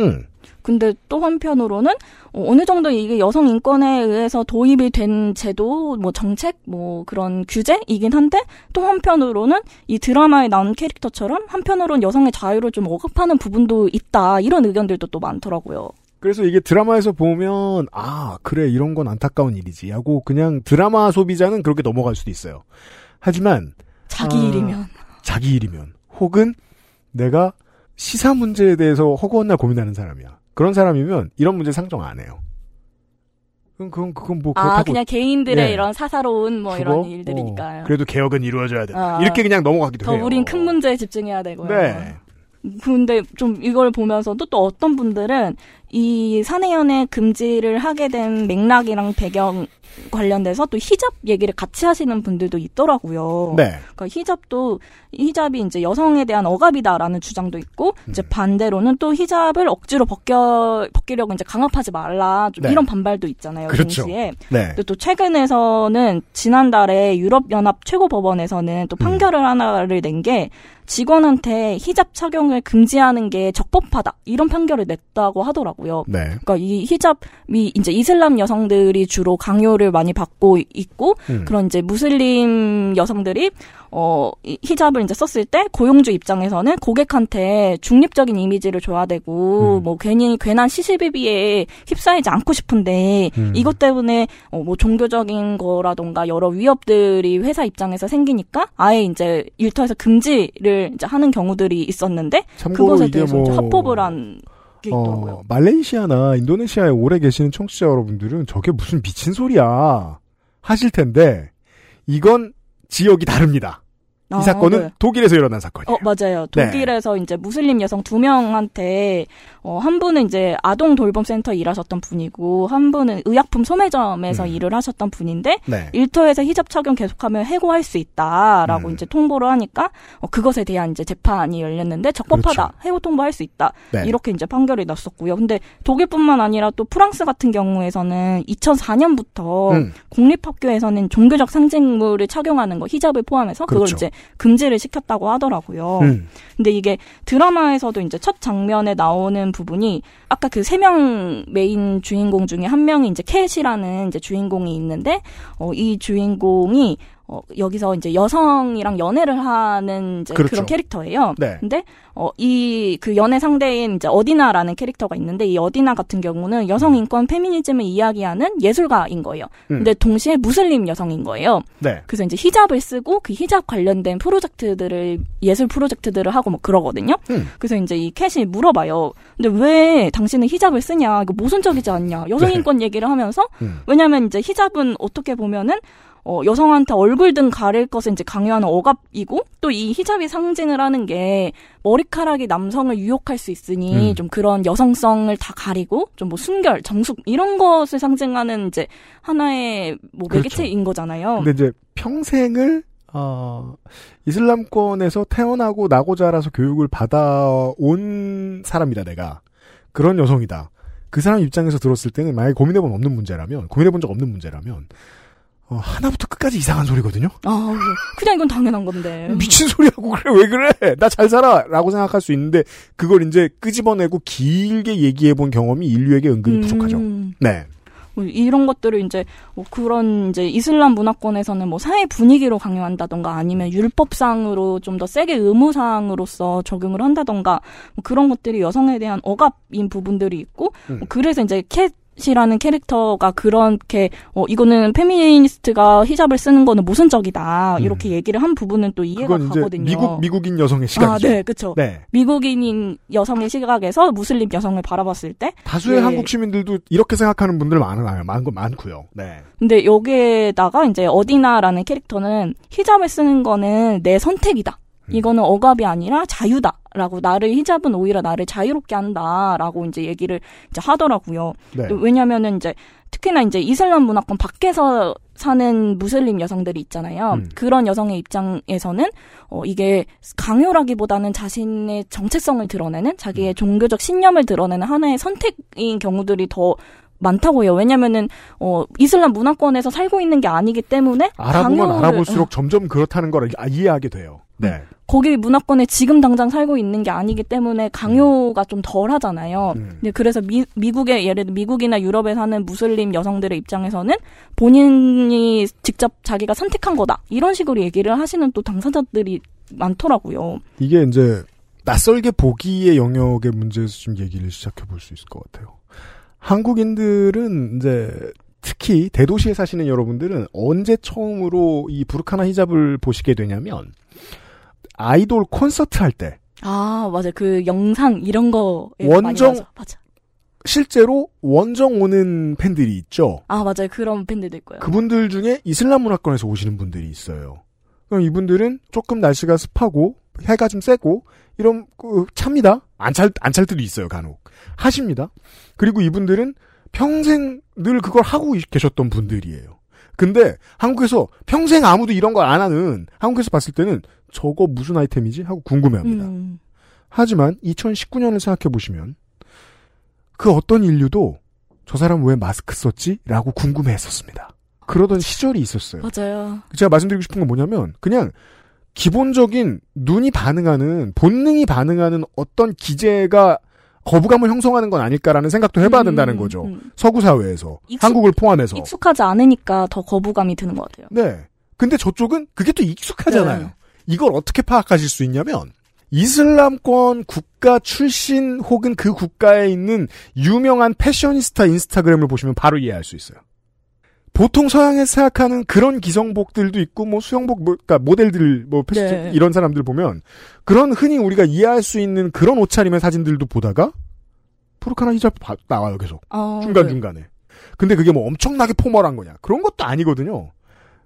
음. 근데 또 한편으로는 어, 어느 정도 이게 여성 인권에 의해서 도입이 된 제도, 뭐 정책, 뭐 그런 규제이긴 한데 또 한편으로는 이 드라마에 나온 캐릭터처럼 한편으로는 여성의 자유를 좀 억압하는 부분도 있다 이런 의견들도 또 많더라고요. 그래서 이게 드라마에서 보면 아 그래 이런 건 안타까운 일이지 하고 그냥 드라마 소비자는 그렇게 넘어갈 수도 있어요. 하지만 자기 아. 일이면 자기 일이면 혹은 내가 시사 문제에 대해서 허구한 날 고민하는 사람이야. 그런 사람이면 이런 문제 상정 안 해요. 그건 그건 그건 뭐 그렇다고 아 그냥 개인들의 예. 이런 사사로운 뭐 죽어? 이런 일들이니까요. 어, 그래도 개혁은 이루어져야 된다. 아. 이렇게 그냥 넘어가기도 더 해요. 우린 큰 문제에 집중해야 되고요. 네. 근데 좀 이걸 보면서도 또 어떤 분들은 이 사내연애 금지를 하게 된 맥락이랑 배경 관련돼서 또 히잡 얘기를 같이 하시는 분들도 있더라고요. 네. 그러니까 히잡도 히잡이 이제 여성에 대한 억압이다라는 주장도 있고 이제 음. 반대로는 또 히잡을 억지로 벗겨 벗기려고 이제 강압하지 말라 좀 네. 이런 반발도 있잖아요. 그렇죠. 동시에. 네. 또 최근에서는 지난달에 유럽 연합 최고 법원에서는 또 판결을 음. 하나를 낸 게 직원한테 히잡 착용을 금지하는 게 적법하다 이런 판결을 냈다고 하더라고요. 네. 그러니까 이 히잡이 이제 이슬람 여성들이 주로 강요를 많이 받고 있고 음. 그런 이제 무슬림 여성들이 어이 히잡을 이제 썼을 때 고용주 입장에서는 고객한테 중립적인 이미지를 줘야 되고 음. 뭐 괜히 괜한 시시비비에 휩싸이지 않고 싶은데 음. 이것 때문에 어 뭐 종교적인 거라던가 여러 위협들이 회사 입장에서 생기니까 아예 이제 일터에서 금지를 이제 하는 경우들이 있었는데 그것에 대해서 뭐 이제 합법을 한 게 있더라고요. 어, 말레이시아나 인도네시아에 오래 계시는 청취자 여러분들은 저게 무슨 미친 소리야 하실 텐데 이건 지역이 다릅니다. 이 아, 사건은 네. 독일에서 일어난 사건이에요. 어, 맞아요. 네. 독일에서 이제 무슬림 여성 두 명한테, 어, 한 분은 이제 아동 돌봄 센터에 일하셨던 분이고, 한 분은 의약품 소매점에서 음. 일을 하셨던 분인데, 네. 일터에서 히잡 착용 계속하면 해고할 수 있다라고 음. 이제 통보를 하니까, 어, 그것에 대한 이제 재판이 열렸는데, 적법하다. 그렇죠. 해고 통보할 수 있다. 네. 이렇게 이제 판결이 났었고요. 근데 독일뿐만 아니라 또 프랑스 같은 경우에서는 2004년부터 음. 공립학교에서는 종교적 상징물을 착용하는 거, 히잡을 포함해서 그걸 그렇죠. 이제 금지를 시켰다고 하더라고요. 음. 근데 이게 드라마에서도 이제 첫 장면에 나오는 부분이 아까 그 세 명 메인 주인공 중에 한 명이 이제 캣이라는 이제 주인공이 있는데 어, 이 주인공이 어, 여기서 이제 여성이랑 연애를 하는 이제 그렇죠. 그런 캐릭터예요. 네. 근데 어, 이 그 연애 상대인 이제 어디나라는 캐릭터가 있는데 이 어디나 같은 경우는 여성 인권 페미니즘을 이야기하는 예술가인 거예요. 음. 근데 동시에 무슬림 여성인 거예요. 네. 그래서 이제 히잡을 쓰고 그 히잡 관련된 프로젝트들을 예술 프로젝트들을 하고 뭐 그러거든요. 음. 그래서 이제 이 캣이 물어봐요. 근데 왜 당신은 히잡을 쓰냐? 이거 모순적이지 않냐? 여성 네. 인권 얘기를 하면서 음. 왜냐하면 이제 히잡은 어떻게 보면은 어, 여성한테 얼굴 등 가릴 것을 이제 강요하는 억압이고 또 이 히잡이 상징을 하는 게 머리카락이 남성을 유혹할 수 있으니 음. 좀 그런 여성성을 다 가리고 좀 뭐 순결, 정숙 이런 것을 상징하는 이제 하나의 뭐 그렇죠. 매개체인 거잖아요. 근데 이제 평생을 어, 이슬람권에서 태어나고 나고 자라서 교육을 받아온 사람이다 내가 그런 여성이다. 그 사람 입장에서 들었을 때는 만약에 고민해본 없는 문제라면 고민해본 적 없는 문제라면 어, 하나부터 끝까지 이상한 소리거든요. 아, 그냥 이건 당연한 건데. 미친 소리하고 그래 왜 그래 나 잘 살아라고 생각할 수 있는데 그걸 이제 끄집어내고 길게 얘기해 본 경험이 인류에게 은근히 부족하죠. 음, 네. 뭐 이런 것들을 이제 뭐 그런 이제 이슬람 문화권에서는 뭐 사회 분위기로 강요한다던가 아니면 율법상으로 좀 더 세게 의무사항으로서 적용을 한다던가 뭐 그런 것들이 여성에 대한 억압인 부분들이 있고 음. 뭐 그래서 이제 캣 이라는 캐릭터가 그렇게 어 이거는 페미니스트가 히잡을 쓰는 거는 모순적이다 이렇게 얘기를 한 부분은 또 이해가 음. 가거든요. 미국 미국인 여성의 시각이죠. 아, 네, 그렇죠. 네. 미국인인 여성의 시각에서 무슬림 여성을 바라봤을 때 다수의 예. 한국 시민들도 이렇게 생각하는 분들 많아요. 많고 많고요. 네. 근데 여기에다가 이제 어디나라는 캐릭터는 히잡을 쓰는 거는 내 선택이다. 음. 이거는 억압이 아니라 자유다 라고 나를 히잡은 오히려 나를 자유롭게 한다라고 이제 얘기를 이제 하더라고요. 네. 왜냐면은 이제 특히나 이제 이슬람 문화권 밖에서 사는 무슬림 여성들이 있잖아요. 음. 그런 여성의 입장에서는 어 이게 강요라기보다는 자신의 정체성을 드러내는 자기의 음. 종교적 신념을 드러내는 하나의 선택인 경우들이 더 많다고 해요. 왜냐면은 어 이슬람 문화권에서 살고 있는 게 아니기 때문에 알아보면 강요를- 알아볼수록 점점 그렇다는 걸 아, 이해하게 돼요. 네. 거기 문화권에 지금 당장 살고 있는 게 아니기 때문에 강요가 좀덜 하잖아요. 음. 근데 그래서 미, 미국의 예를 들어 미국이나 유럽에 사는 무슬림 여성들의 입장에서는 본인이 직접 자기가 선택한 거다 이런 식으로 얘기를 하시는 또 당사자들이 많더라고요. 이게 이제 낯설게 보기의 영역의 문제에서 좀 얘기를 시작해 볼 수 있을 것 같아요. 한국인들은 이제 특히 대도시에 사시는 여러분들은 언제 처음으로 이 부르카나 히잡을 보시게 되냐면 아이돌 콘서트 할 때 아 맞아 요그 영상 이런 거에 원정- 나와서. 맞아. 실제로 원정 오는 팬들이 있죠. 아 맞아요 그런 밴드도 있고요. 그분들 중에 이슬람 문화권에서 오시는 분들이 있어요. 그럼 이분들은 조금 날씨가 습하고 해가 좀 세고 이런 그, 찹니다. 안찰 안찰 때도 있어요 간혹 하십니다. 그리고 이분들은 평생 늘 그걸 하고 계셨던 분들이에요. 근데 한국에서 평생 아무도 이런 걸 안 하는 한국에서 봤을 때는 저거 무슨 아이템이지 하고 궁금해합니다. 음. 하지만 2019년을 생각해 보시면 그 어떤 인류도 저 사람 왜 마스크 썼지? 라고 궁금해했었습니다. 그러던 시절이 있었어요. 맞아요. 제가 말씀드리고 싶은 건 뭐냐면 그냥 기본적인 눈이 반응하는 본능이 반응하는 어떤 기제가 거부감을 형성하는 건 아닐까라는 생각도 해봐야 음, 된다는 거죠. 음. 서구 사회에서 익숙- 한국을 포함해서. 익숙하지 않으니까 더 거부감이 드는 것 같아요. 네. 근데 저쪽은 그게 또 익숙하잖아요. 네. 이걸 어떻게 파악하실 수 있냐면 이슬람권 국가 출신 혹은 그 국가에 있는 유명한 패셔니스타 인스타그램을 보시면 바로 이해할 수 있어요. 보통 서양에서 생각하는 그런 기성복들도 있고 뭐 수영복 뭐 그러니까 모델들 뭐 패션 네. 이런 사람들 보면 그런 흔히 우리가 이해할 수 있는 그런 옷차림의 사진들도 보다가 푸르카나 히잡 바- 나와요 계속. 어, 중간 네. 중간에. 근데 그게 뭐 엄청나게 포멀한 거냐? 그런 것도 아니거든요.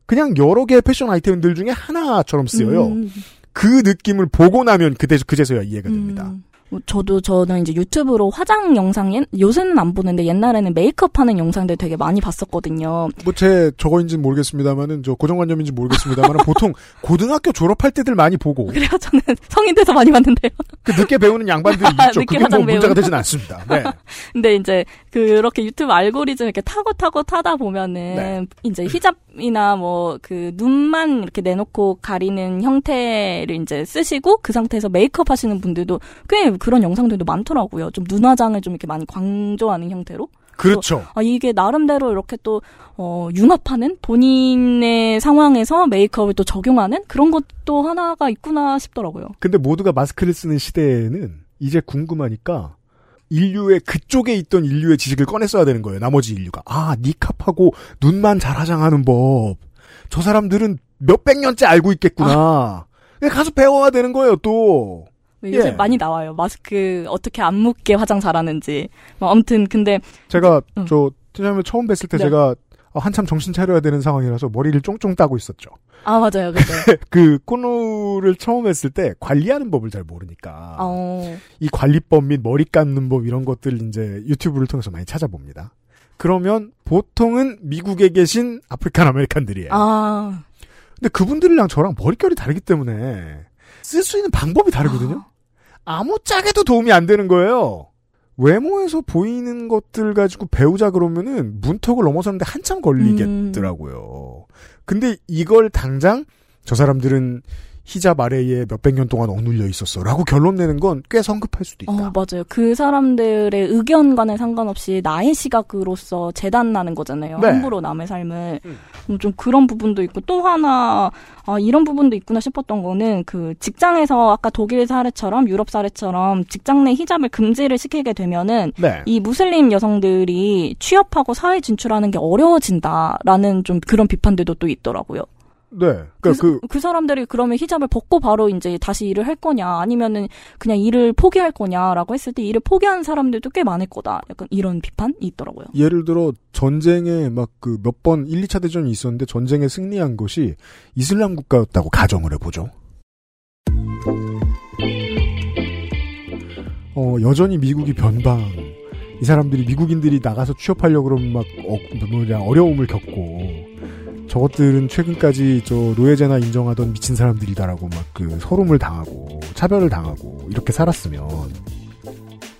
그냥 여러 개의 패션 아이템들 중에 하나처럼 쓰여요. 음, 그 느낌을 보고 나면 그때 그제서야 이해가 됩니다. 음. 뭐 저도 저는 이제 유튜브로 화장 영상 옛- 요새는 안 보는데 옛날에는 메이크업 하는 영상들 되게 많이 봤었거든요. 뭐 제 저거인지는 모르겠습니다만은 저 고정관념인지 모르겠습니다만은 보통 고등학교 졸업할 때들 많이 보고 그래요 저는 성인 돼서 많이 봤는데요. 그 늦게 배우는 양반들이 아, 있죠. 그게 뭐 문제가. 되진 않습니다. 네. 근데 이제 그렇게 유튜브 알고리즘 이렇게 타고 타고 타다 보면은 네. 이제 히잡 이나 뭐 그 눈만 이렇게 내놓고 가리는 형태를 이제 쓰시고 그 상태에서 메이크업 하시는 분들도 꽤 그런 영상들도 많더라고요. 좀 눈화장을 좀 이렇게 많이 강조하는 형태로. 그렇죠. 아, 이게 나름대로 이렇게 또, 어, 융합하는 본인의 상황에서 메이크업을 또 적용하는 그런 것도 하나가 있구나 싶더라고요. 근데 모두가 마스크를 쓰는 시대에는 이제 궁금하니까 인류의 그쪽에 있던 인류의 지식을 꺼냈어야 되는 거예요. 나머지 인류가 아 니캅하고 눈만 잘 화장하는 법. 저 사람들은 몇백 년째 알고 있겠구나. 그냥 가서 배워야 되는 거예요. 또 요새 예. 많이 나와요. 마스크 어떻게 안 묻게 화장 잘하는지. 뭐 아무튼 근데 제가 응. 저 팀장님 처음 뵀을 때 네. 제가 어, 한참 정신 차려야 되는 상황이라서 머리를 쫑쫑 따고 있었죠. 아 맞아요, 그죠. 그 코너를 처음 했을 때 관리하는 법을 잘 모르니까 어, 이 관리법 및 머리 감는 법 이런 것들 이제 유튜브를 통해서 많이 찾아봅니다. 그러면 보통은 미국에 계신 African American들이에요. 아, 근데 그분들이랑 저랑 머릿결이 다르기 때문에 쓸 수 있는 방법이 다르거든요. 아무짝에도 도움이 안 되는 거예요. 외모에서 보이는 것들 가지고 배우자 그러면은 문턱을 넘어서는데 한참 걸리겠더라고요. 근데 이걸 당장 저 사람들은 히잡 아래에 몇백 년 동안 억눌려 있었어. 라고 결론 내는 건 꽤 성급할 수도 있다. 어, 맞아요. 그 사람들의 의견과는 상관없이 나의 시각으로서 재단나는 거잖아요. 네. 함부로 남의 삶을. 음. 음, 좀 그런 부분도 있고 또 하나 아, 이런 부분도 있구나 싶었던 거는 그 직장에서 아까 독일 사례처럼 유럽 사례처럼 직장 내 히잡을 금지를 시키게 되면은 네. 이 무슬림 여성들이 취업하고 사회 진출하는 게 어려워진다라는 좀 그런 비판들도 또 있더라고요. 네. 그러니까 그, 그 사람들이 그러면 히잡을 벗고 바로 이제 다시 일을 할 거냐 아니면은 그냥 일을 포기할 거냐라고 했을 때 일을 포기하는 사람들도 꽤 많을 거다. 약간 이런 비판이 있더라고요. 예를 들어 전쟁에 막 그 몇 번 1, 2차 대전이 있었는데 전쟁에 승리한 것이 이슬람 국가였다고 가정을 해보죠. 어, 여전히 미국이 변방. 이 사람들이 미국인들이 나가서 취업하려고 그러면 막 어, 뭐냐 어려움을 겪고 저것들은 최근까지 저 노예제나 인정하던 미친 사람들이다라고 막 그 서름을 당하고 차별을 당하고 이렇게 살았으면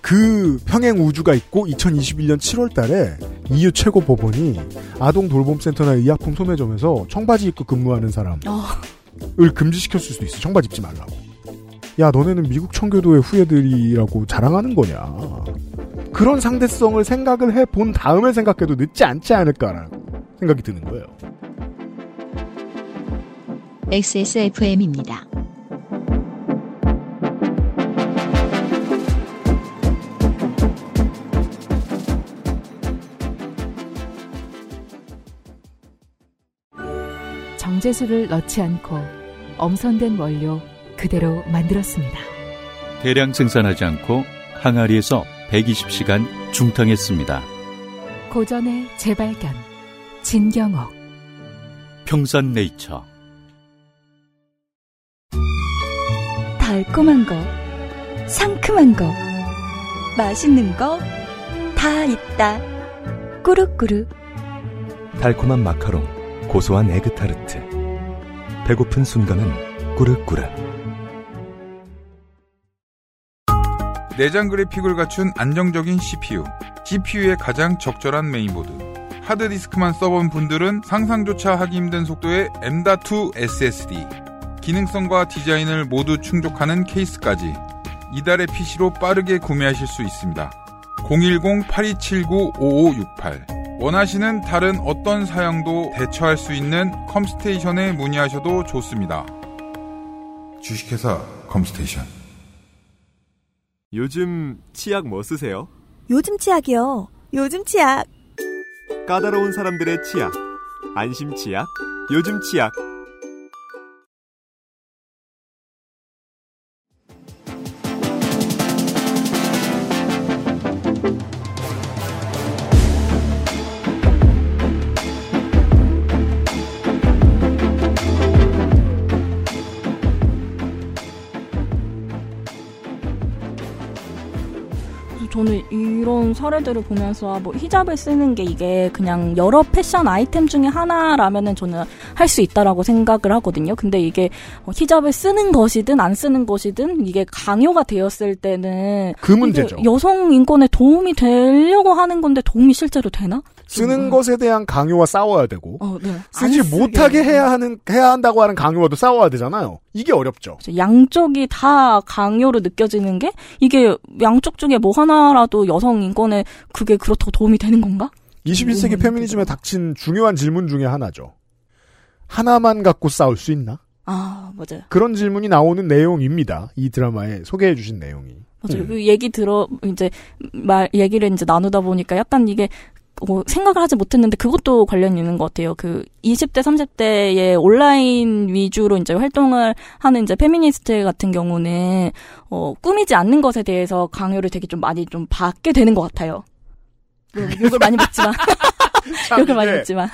그 평행 우주가 있고 2021년 7월 달에 EU 최고 법원이 아동 돌봄 센터나 의약품 소매점에서 청바지 입고 근무하는 사람을 어, 금지시켰을 수도 있어. 청바지 입지 말라고. 야, 너네는 미국 청교도의 후예들이라고 자랑하는 거냐. 그런 상대성을 생각을 해 본 다음에 생각해도 늦지 않지 않을까라는 생각이 드는 거예요. XSFM입니다. 정제수를 넣지 않고 엄선된 원료 그대로 만들었습니다. 대량 생산하지 않고 항아리에서 120시간 중탕했습니다. 고전의 재발견 진경옥 평산네이처 달콤한 거, 상큼한 거, 맛있는 거 다 있다. 꾸룩꾸룩 달콤한 마카롱, 고소한 에그타르트. 배고픈 순간은 꾸르꾸르. 내장 그래픽을 갖춘 안정적인 CPU. GPU에 가장 적절한 메인보드. 하드디스크만 써본 분들은 상상조차 하기 힘든 속도의 M.2 SSD. 기능성과 디자인을 모두 충족하는 케이스까지 이달의 PC로 빠르게 구매하실 수 있습니다. 010-8279-5568 원하시는 다른 어떤 사양도 대처할 수 있는 컴스테이션에 문의하셔도 좋습니다. 주식회사 컴스테이션 요즘 치약 뭐 쓰세요? 요즘 치약이요. 요즘 치약. 까다로운 사람들의 치약. 안심 치약. 요즘 치약. 이런 사례들을 보면서 아, 뭐 히잡을 쓰는 게 이게 그냥 여러 패션 아이템 중에 하나라면은 저는 할 수 있다라고 생각을 하거든요. 근데 이게 어, 히잡을 쓰는 것이든 안 쓰는 것이든 이게 강요가 되었을 때는 그 문제죠. 여성 인권에 도움이 되려고 하는 건데 도움이 실제로 되나? 쓰는 것에 대한 강요와 싸워야 되고 어, 네. 쓰지 못하게 해야 하는 해야 한다고 하는 강요와도 싸워야 되잖아요. 이게 어렵죠. 양쪽이 다 강요로 느껴지는 게 이게 양쪽 중에 뭐 하나라도 여성 인권에 그게 그렇다고 도움이 되는 건가? 21세기 페미니즘에 닥친 중요한 질문 중에 하나죠. 하나만 갖고 싸울 수 있나? 아 맞아요. 그런 질문이 나오는 내용입니다. 이 드라마에 소개해 주신 내용이. 맞아요. 음. 그 얘기 들어 이제 말 얘기를 이제 나누다 보니까 약간 이게 어, 생각을 하지 못했는데 그것도 관련 있는 것 같아요. 그 20대 30대의 온라인 위주로 이제 활동을 하는 이제 페미니스트 같은 경우는 어, 꾸미지 않는 것에 대해서 강요를 되게 좀 많이 좀 받게 되는 것 같아요. 뭐, 욕을 많이 먹지만 참, 욕을 많이 네. 먹지만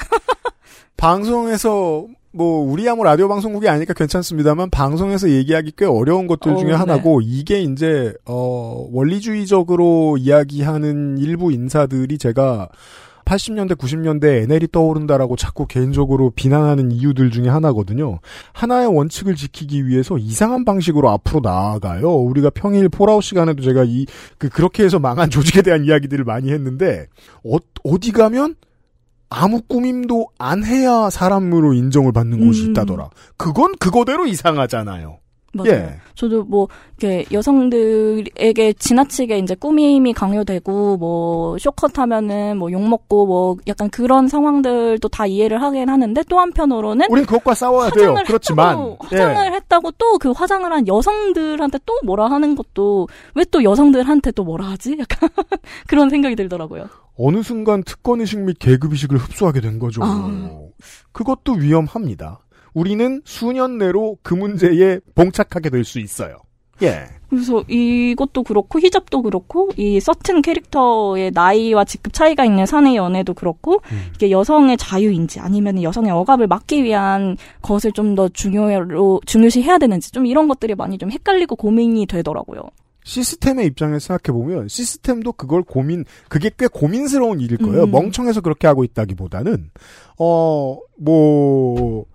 방송에서 뭐 우리야 뭐 라디오 방송국이 아니니까 괜찮습니다만 방송에서 얘기하기 꽤 어려운 것들 어, 중에 네. 하나고 이게 이제 어 원리주의적으로 이야기하는 일부 인사들이 제가 80년대 90년대 NL이 떠오른다라고 자꾸 개인적으로 비난하는 이유들 중에 하나거든요. 하나의 원칙을 지키기 위해서 이상한 방식으로 앞으로 나아가요. 우리가 평일 폴아웃 시간에도 제가 이 그 그렇게 해서 망한 조직에 대한 이야기들을 많이 했는데 어, 어디 가면 아무 꾸밈도 안 해야 사람으로 인정을 받는 곳이 음. 있다더라. 그건 그거대로 이상하잖아요. 맞아요. 예. 저도 뭐 이렇게 여성들에게 지나치게 이제 꾸밈이 강요되고 뭐 쇼컷 하면은 뭐 욕 먹고 뭐 약간 그런 상황들도 다 이해를 하긴 하는데 또 한편으로는 우린 그것과 싸워야 돼요. 그렇지만 예. 화장을 했다고 또 그 화장을 한 여성들한테 또 뭐라 하는 것도 왜 또 여성들한테 또 뭐라 하지? 약간 그런 생각이 들더라고요. 어느 순간 특권의식 및 계급의식을 흡수하게 된 거죠. 아. 그것도 위험합니다. 우리는 수년 내로 그 문제에 봉착하게 될 수 있어요. 예. 그래서 이것도 그렇고 히잡도 그렇고 이 서튼 캐릭터의 나이와 직급 차이가 있는 사내 연애도 그렇고 음. 이게 여성의 자유인지 아니면 여성의 억압을 막기 위한 것을 좀 더 중요로 중요시 해야 되는지 좀 이런 것들이 많이 좀 헷갈리고 고민이 되더라고요. 시스템의 입장에서 생각해 보면 시스템도 그걸 고민, 그게 꽤 고민스러운 일일 거예요. 음. 멍청해서 그렇게 하고 있다기보다는, 어, 뭐,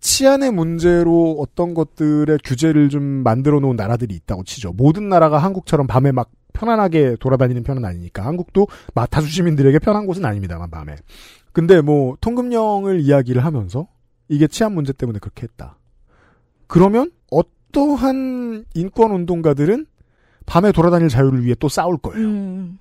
치안의 문제로 어떤 것들의 규제를 좀 만들어 놓은 나라들이 있다고 치죠. 모든 나라가 한국처럼 밤에 막 편안하게 돌아다니는 편은 아니니까 한국도 마타수 시민들에게 편한 곳은 아닙니다만 밤에. 근데 뭐 통금령을 이야기를 하면서 이게 치안 문제 때문에 그렇게 했다. 그러면 어떠한 인권 운동가들은 밤에 돌아다닐 자유를 위해 또 싸울 거예요. 음.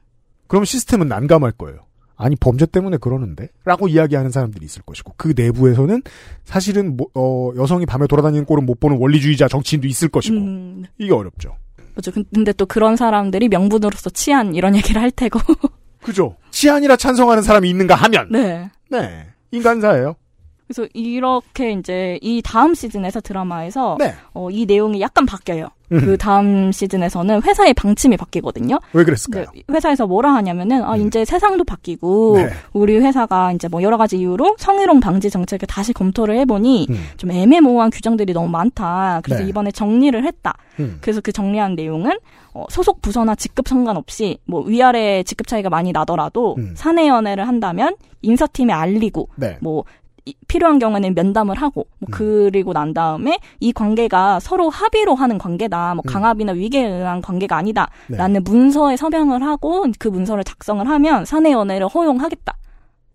그럼 시스템은 난감할 거예요. 아니 범죄 때문에 그러는데? 라고 이야기하는 사람들이 있을 것이고 그 내부에서는 사실은 뭐, 어, 여성이 밤에 돌아다니는 꼴은 못 보는 원리주의자 정치인도 있을 것이고 음. 이게 어렵죠. 그렇죠. 근데 또 그런 사람들이 명분으로서 치안 이런 얘기를 할 테고. 그죠. 치안이라 찬성하는 사람이 있는가 하면 네. 네 인간사예요. 그래서 이렇게 이제 이 다음 시즌에서 드라마에서 네. 어, 이 내용이 약간 바뀌어요. 음. 그 다음 시즌에서는 회사의 방침이 바뀌거든요. 왜 그랬을까요? 이제 회사에서 뭐라 하냐면은 아 이제 세상도 바뀌고 네. 우리 회사가 이제 뭐 여러 가지 이유로 성희롱 방지 정책을 다시 검토를 해보니 음. 좀 애매모호한 규정들이 너무 많다. 그래서 네. 이번에 정리를 했다. 음. 그래서 그 정리한 내용은 어, 소속 부서나 직급 상관없이 뭐 위아래 직급 차이가 많이 나더라도 음. 사내 연애를 한다면 인사팀에 알리고 네. 뭐 이- 필요한 경우에는 면담을 하고 음. 뭐 그리고 난 다음에 이 관계가 서로 합의로 하는 관계다 뭐 음. 강압이나 위계에 의한 관계가 네. 아니다라는 문서에 서명을 하고 그 문서를 작성을 하면 사내 연애를 허용하겠다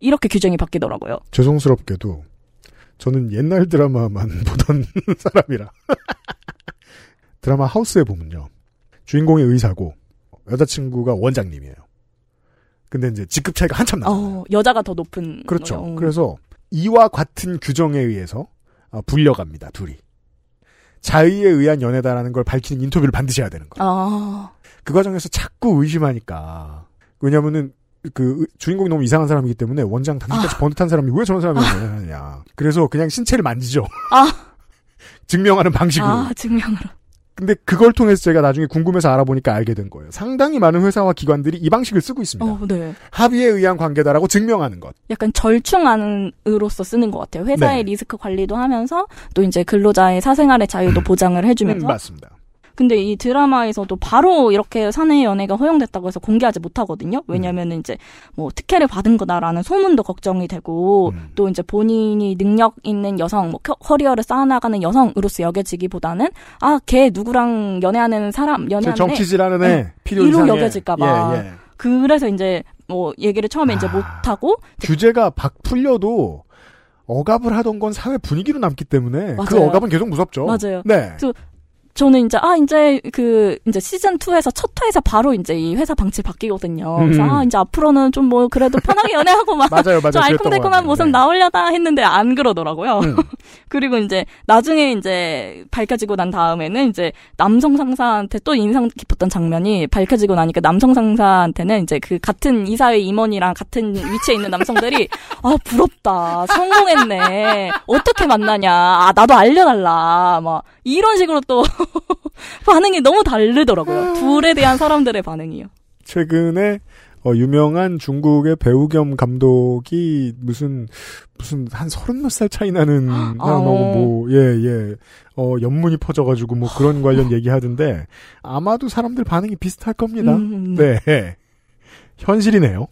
이렇게 규정이 바뀌더라고요. 죄송스럽게도 저는 옛날 드라마만 보던 사람이라 드라마 하우스에 보면요 주인공이 의사고 여자친구가 원장님이에요. 근데 이제 직급 차이가 한참 나요. 어, 여자가 더 높은 그렇죠. 거예요. 그래서 이와 같은 규정에 의해서 어, 불려갑니다. 둘이 자의에 의한 연애다라는 걸 밝히는 인터뷰를 반드시 해야 되는 거예요. 아, 그 과정에서 자꾸 의심하니까 왜냐면은 그 의- 주인공이 너무 이상한 사람이기 때문에 원장 단지까지 번듯한 사람이 왜 저런 사람이 연애하느냐. 그래서 그냥 신체를 만지죠. 아, 증명하는 방식으로. 아 증명으로. 근데 그걸 통해서 제가 나중에 궁금해서 알아보니까 알게 된 거예요. 상당히 많은 회사와 기관들이 이 방식을 쓰고 있습니다. 어, 네. 합의에 의한 관계다라고 증명하는 것. 약간 절충안으로서 쓰는 것 같아요. 회사의 네. 리스크 관리도 하면서 또 이제 근로자의 사생활의 자유도 보장을 해주면서. 음, 맞습니다. 근데 이 드라마에서도 바로 이렇게 사내 연애가 허용됐다고 해서 공개하지 못하거든요. 왜냐면은 이제 뭐 특혜를 받은 거다라는 소문도 걱정이 되고 음. 또 이제 본인이 능력 있는 여성, 뭐 커- 커리어를 쌓아나가는 여성으로서 여겨지기보다는 아, 걔 누구랑 연애하는 사람, 제 연애하는 정치질하는 애, 네. 필요 이로 여겨질까봐. 예, 예. 그래서 이제 뭐 얘기를 처음에 아. 이제 못하고 규제가 박 풀려도 억압을 하던 건 사회 분위기로 남기 때문에 그 맞아요. 억압은 계속 무섭죠. 맞아요. 네. 그래서 저는 이제 아 이제 그 이제 시즌 2에서 첫 회에서 바로 이제 이 회사 방치 바뀌거든요. 그래서 음. 아 이제 앞으로는 좀 뭐 그래도 편하게 연애하고 막 맞아요, 맞아요. 좀 알콩달콩한. 모습 네. 나오려다 했는데 안 그러더라고요. 음. 그리고 이제 나중에 이제 밝혀지고 난 다음에는 이제 남성 상사한테 또 인상 깊었던 장면이 밝혀지고 나니까 남성 상사한테는 이제 그 같은 이사회 임원이랑 같은 위치에 있는 남성들이 아 부럽다 성공했네 어떻게 만나냐 아 나도 알려달라 막 이런 식으로 또 반응이 너무 다르더라고요. 둘에 대한 사람들의 반응이요. 최근에 어, 유명한 중국의 배우 겸 감독이 무슨 무슨 한 서른 몇 살 차이 나는 사람하고 뭐예예. 어, 연문이 퍼져가지고 뭐 그런 관련 얘기하던데 아마도 사람들 반응이 비슷할 겁니다. 음, 네. 현실이네요.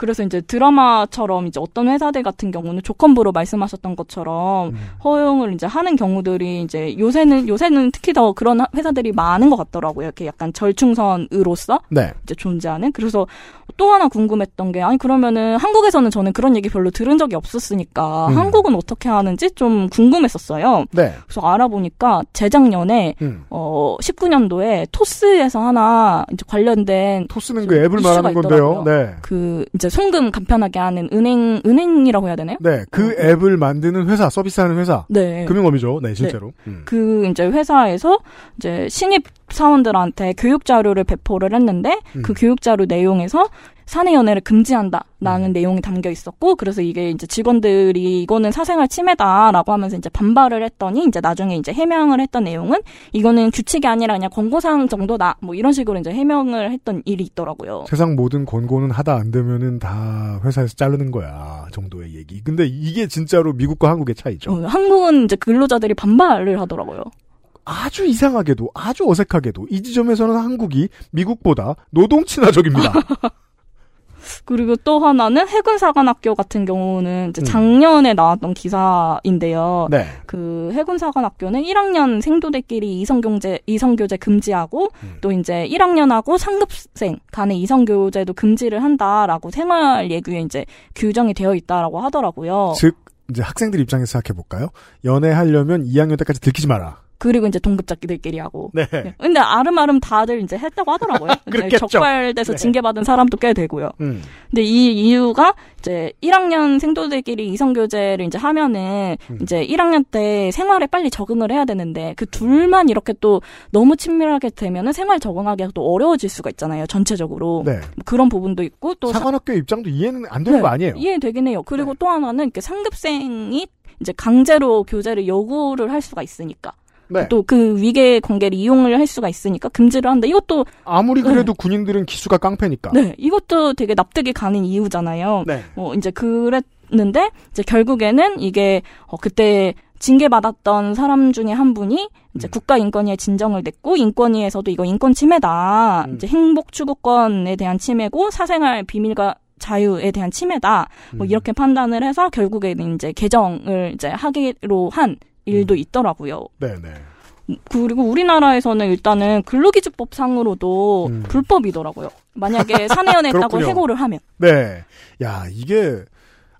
그래서 이제 드라마처럼 이제 어떤 회사들 같은 경우는 조건부로 말씀하셨던 것처럼 허용을 이제 하는 경우들이 이제 요새는 요새는 특히 더 그런 회사들이 많은 것 같더라고요. 이렇게 약간 절충선으로서 네. 이제 존재하는. 그래서 또 하나 궁금했던 게 아니 그러면은 한국에서는 저는 그런 얘기 별로 들은 적이 없었으니까 음. 한국은 어떻게 하는지 좀 궁금했었어요. 네. 그래서 알아보니까 재작년에 음. 어 19년도에 토스에서 하나 이제 관련된 토스는 그 앱을 말하는 건데요. 네. 그 이제 송금 간편하게 하는 은행 은행이라고 해야 되나요? 네, 그 앱을 만드는 회사, 서비스하는 회사, 어. 네. 금융업이죠. 네, 실제로. 음. 그 이제 회사에서 이제 신입 사원들한테 교육 자료를 배포를 했는데 음. 그 교육 자료 내용에서 사내 연애를 금지한다 라는 음. 내용이 담겨 있었고 그래서 이게 이제 직원들이 이거는 사생활 침해다라고 하면서 이제 반발을 했더니 이제 나중에 이제 해명을 했던 내용은 이거는 규칙이 아니라 그냥 권고사항 정도다 뭐 이런 식으로 이제 해명을 했던 일이 있더라고요. 세상 모든 권고는 하다 안 되면은 다 회사에서 자르는 거야 정도의 얘기. 근데 이게 진짜로 미국과 한국의 차이죠. 어, 한국은 이제 근로자들이 반발을 하더라고요. 아주 이상하게도 아주 어색하게도 이 지점에서는 한국이 미국보다 노동 친화적입니다. 그리고 또 하나는 해군사관학교 같은 경우는 이제 음. 작년에 나왔던 기사인데요. 네. 그 해군사관학교는 1학년 생도들끼리 이성교제 이성교제 금지하고 음. 또 이제 1학년하고 상급생 간의 이성교제도 금지를 한다라고 생활 예규에 이제 규정이 되어 있다라고 하더라고요. 즉 이제 학생들 입장에서 생각해 볼까요? 연애하려면 2학년 때까지 들키지 마라. 그리고 이제 동급자끼들끼리 하고. 네. 근데 아름아름 다들 이제 했다고 하더라고요. 이제 그렇겠죠. 적발돼서 네. 징계받은 사람도 꽤 되고요. 음. 근데 이 이유가 이제 1학년 생도들끼리 이성교제를 이제 하면은 음. 이제 1학년 때 생활에 빨리 적응을 해야 되는데 그 둘만 이렇게 또 너무 친밀하게 되면은 생활 적응하기가 또 어려워질 수가 있잖아요. 전체적으로. 네. 뭐 그런 부분도 있고 또 사관학교 입장도 이해는 안 되는 네, 거 아니에요? 이해되긴 해요. 그리고 또 하나는 이렇게 상급생이 이제 강제로 교제를 요구를 할 수가 있으니까. 네. 또그 위계 관계를 이용을 할 수가 있으니까 금지를 한다. 이것도 아무리 그래도 군인들은 기수가 깡패니까. 네, 이것도 되게 납득이 가는 이유잖아요. 네. 어, 이제 그랬는데 이제 결국에는 이게 어, 그때 징계받았던 사람 중에 한 분이 이제 음. 국가인권위에 진정을 냈고 인권위에서도 이거 인권 침해다. 음. 이제 행복 추구권에 대한 침해고 사생활 비밀과 자유에 대한 침해다. 뭐 음. 이렇게 판단을 해서 결국에는 이제 개정을 이제 하기로 한 일도 음. 있더라고요. 네네. 그리고 우리나라에서는 일단은 근로기준법상으로도 음. 불법이더라고요. 만약에 사내연애 했다고 그렇군요. 해고를 하면. 네. 야, 이게,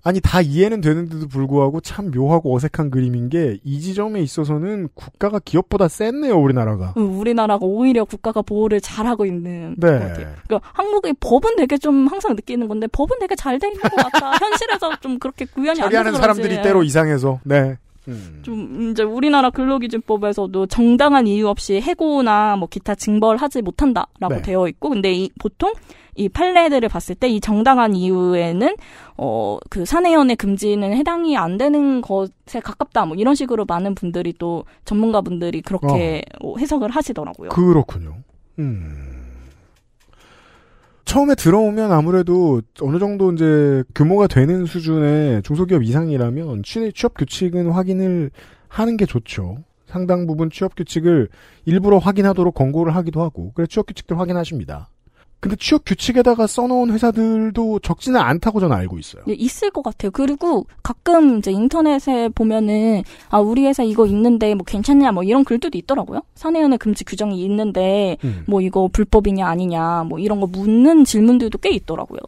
아니, 다 이해는 되는데도 불구하고 참 묘하고 어색한 그림인 게, 이 지점에 있어서는 국가가 기업보다 셌네요, 우리나라가. 음, 우리나라가 오히려 국가가 보호를 잘하고 있는 네. 것 같아요. 그러니까 한국의 법은 되게 좀 항상 느끼는 건데 법은 되게 잘돼 있는 것 같다. 현실에서 좀 그렇게 구현이 안 그런지. 사람들이 때로 이상해서, 네. 음. 좀 이제 우리나라 근로기준법에서도 정당한 이유 없이 해고나 뭐 기타 징벌 하지 못한다라고 네. 되어 있고 근데 이 보통 이 판례들을 봤을 때 이 정당한 이유에는 어 그 사내연애 금지는 해당이 안 되는 것에 가깝다 뭐 이런 식으로 많은 분들이 또 전문가분들이 그렇게 어, 해석을 하시더라고요. 그렇군요. 음. 처음에 들어오면 아무래도 어느 정도 이제 규모가 되는 수준의 중소기업 이상이라면 취- 취업 규칙은 확인을 하는 게 좋죠. 상당 부분 취업 규칙을 일부러 확인하도록 권고를 하기도 하고, 그래 취업 규칙들 확인하십니다. 근데 취업 규칙에다가 써놓은 회사들도 적지는 않다고 저는 알고 있어요. 예, 있을 것 같아요. 그리고 가끔 이제 인터넷에 보면은 아 우리 회사 이거 있는데 뭐 괜찮냐 뭐 이런 글들도 있더라고요. 사내연애 금지 규정이 있는데 음. 뭐 이거 불법이냐 아니냐 뭐 이런 거 묻는 질문들도 꽤 있더라고요.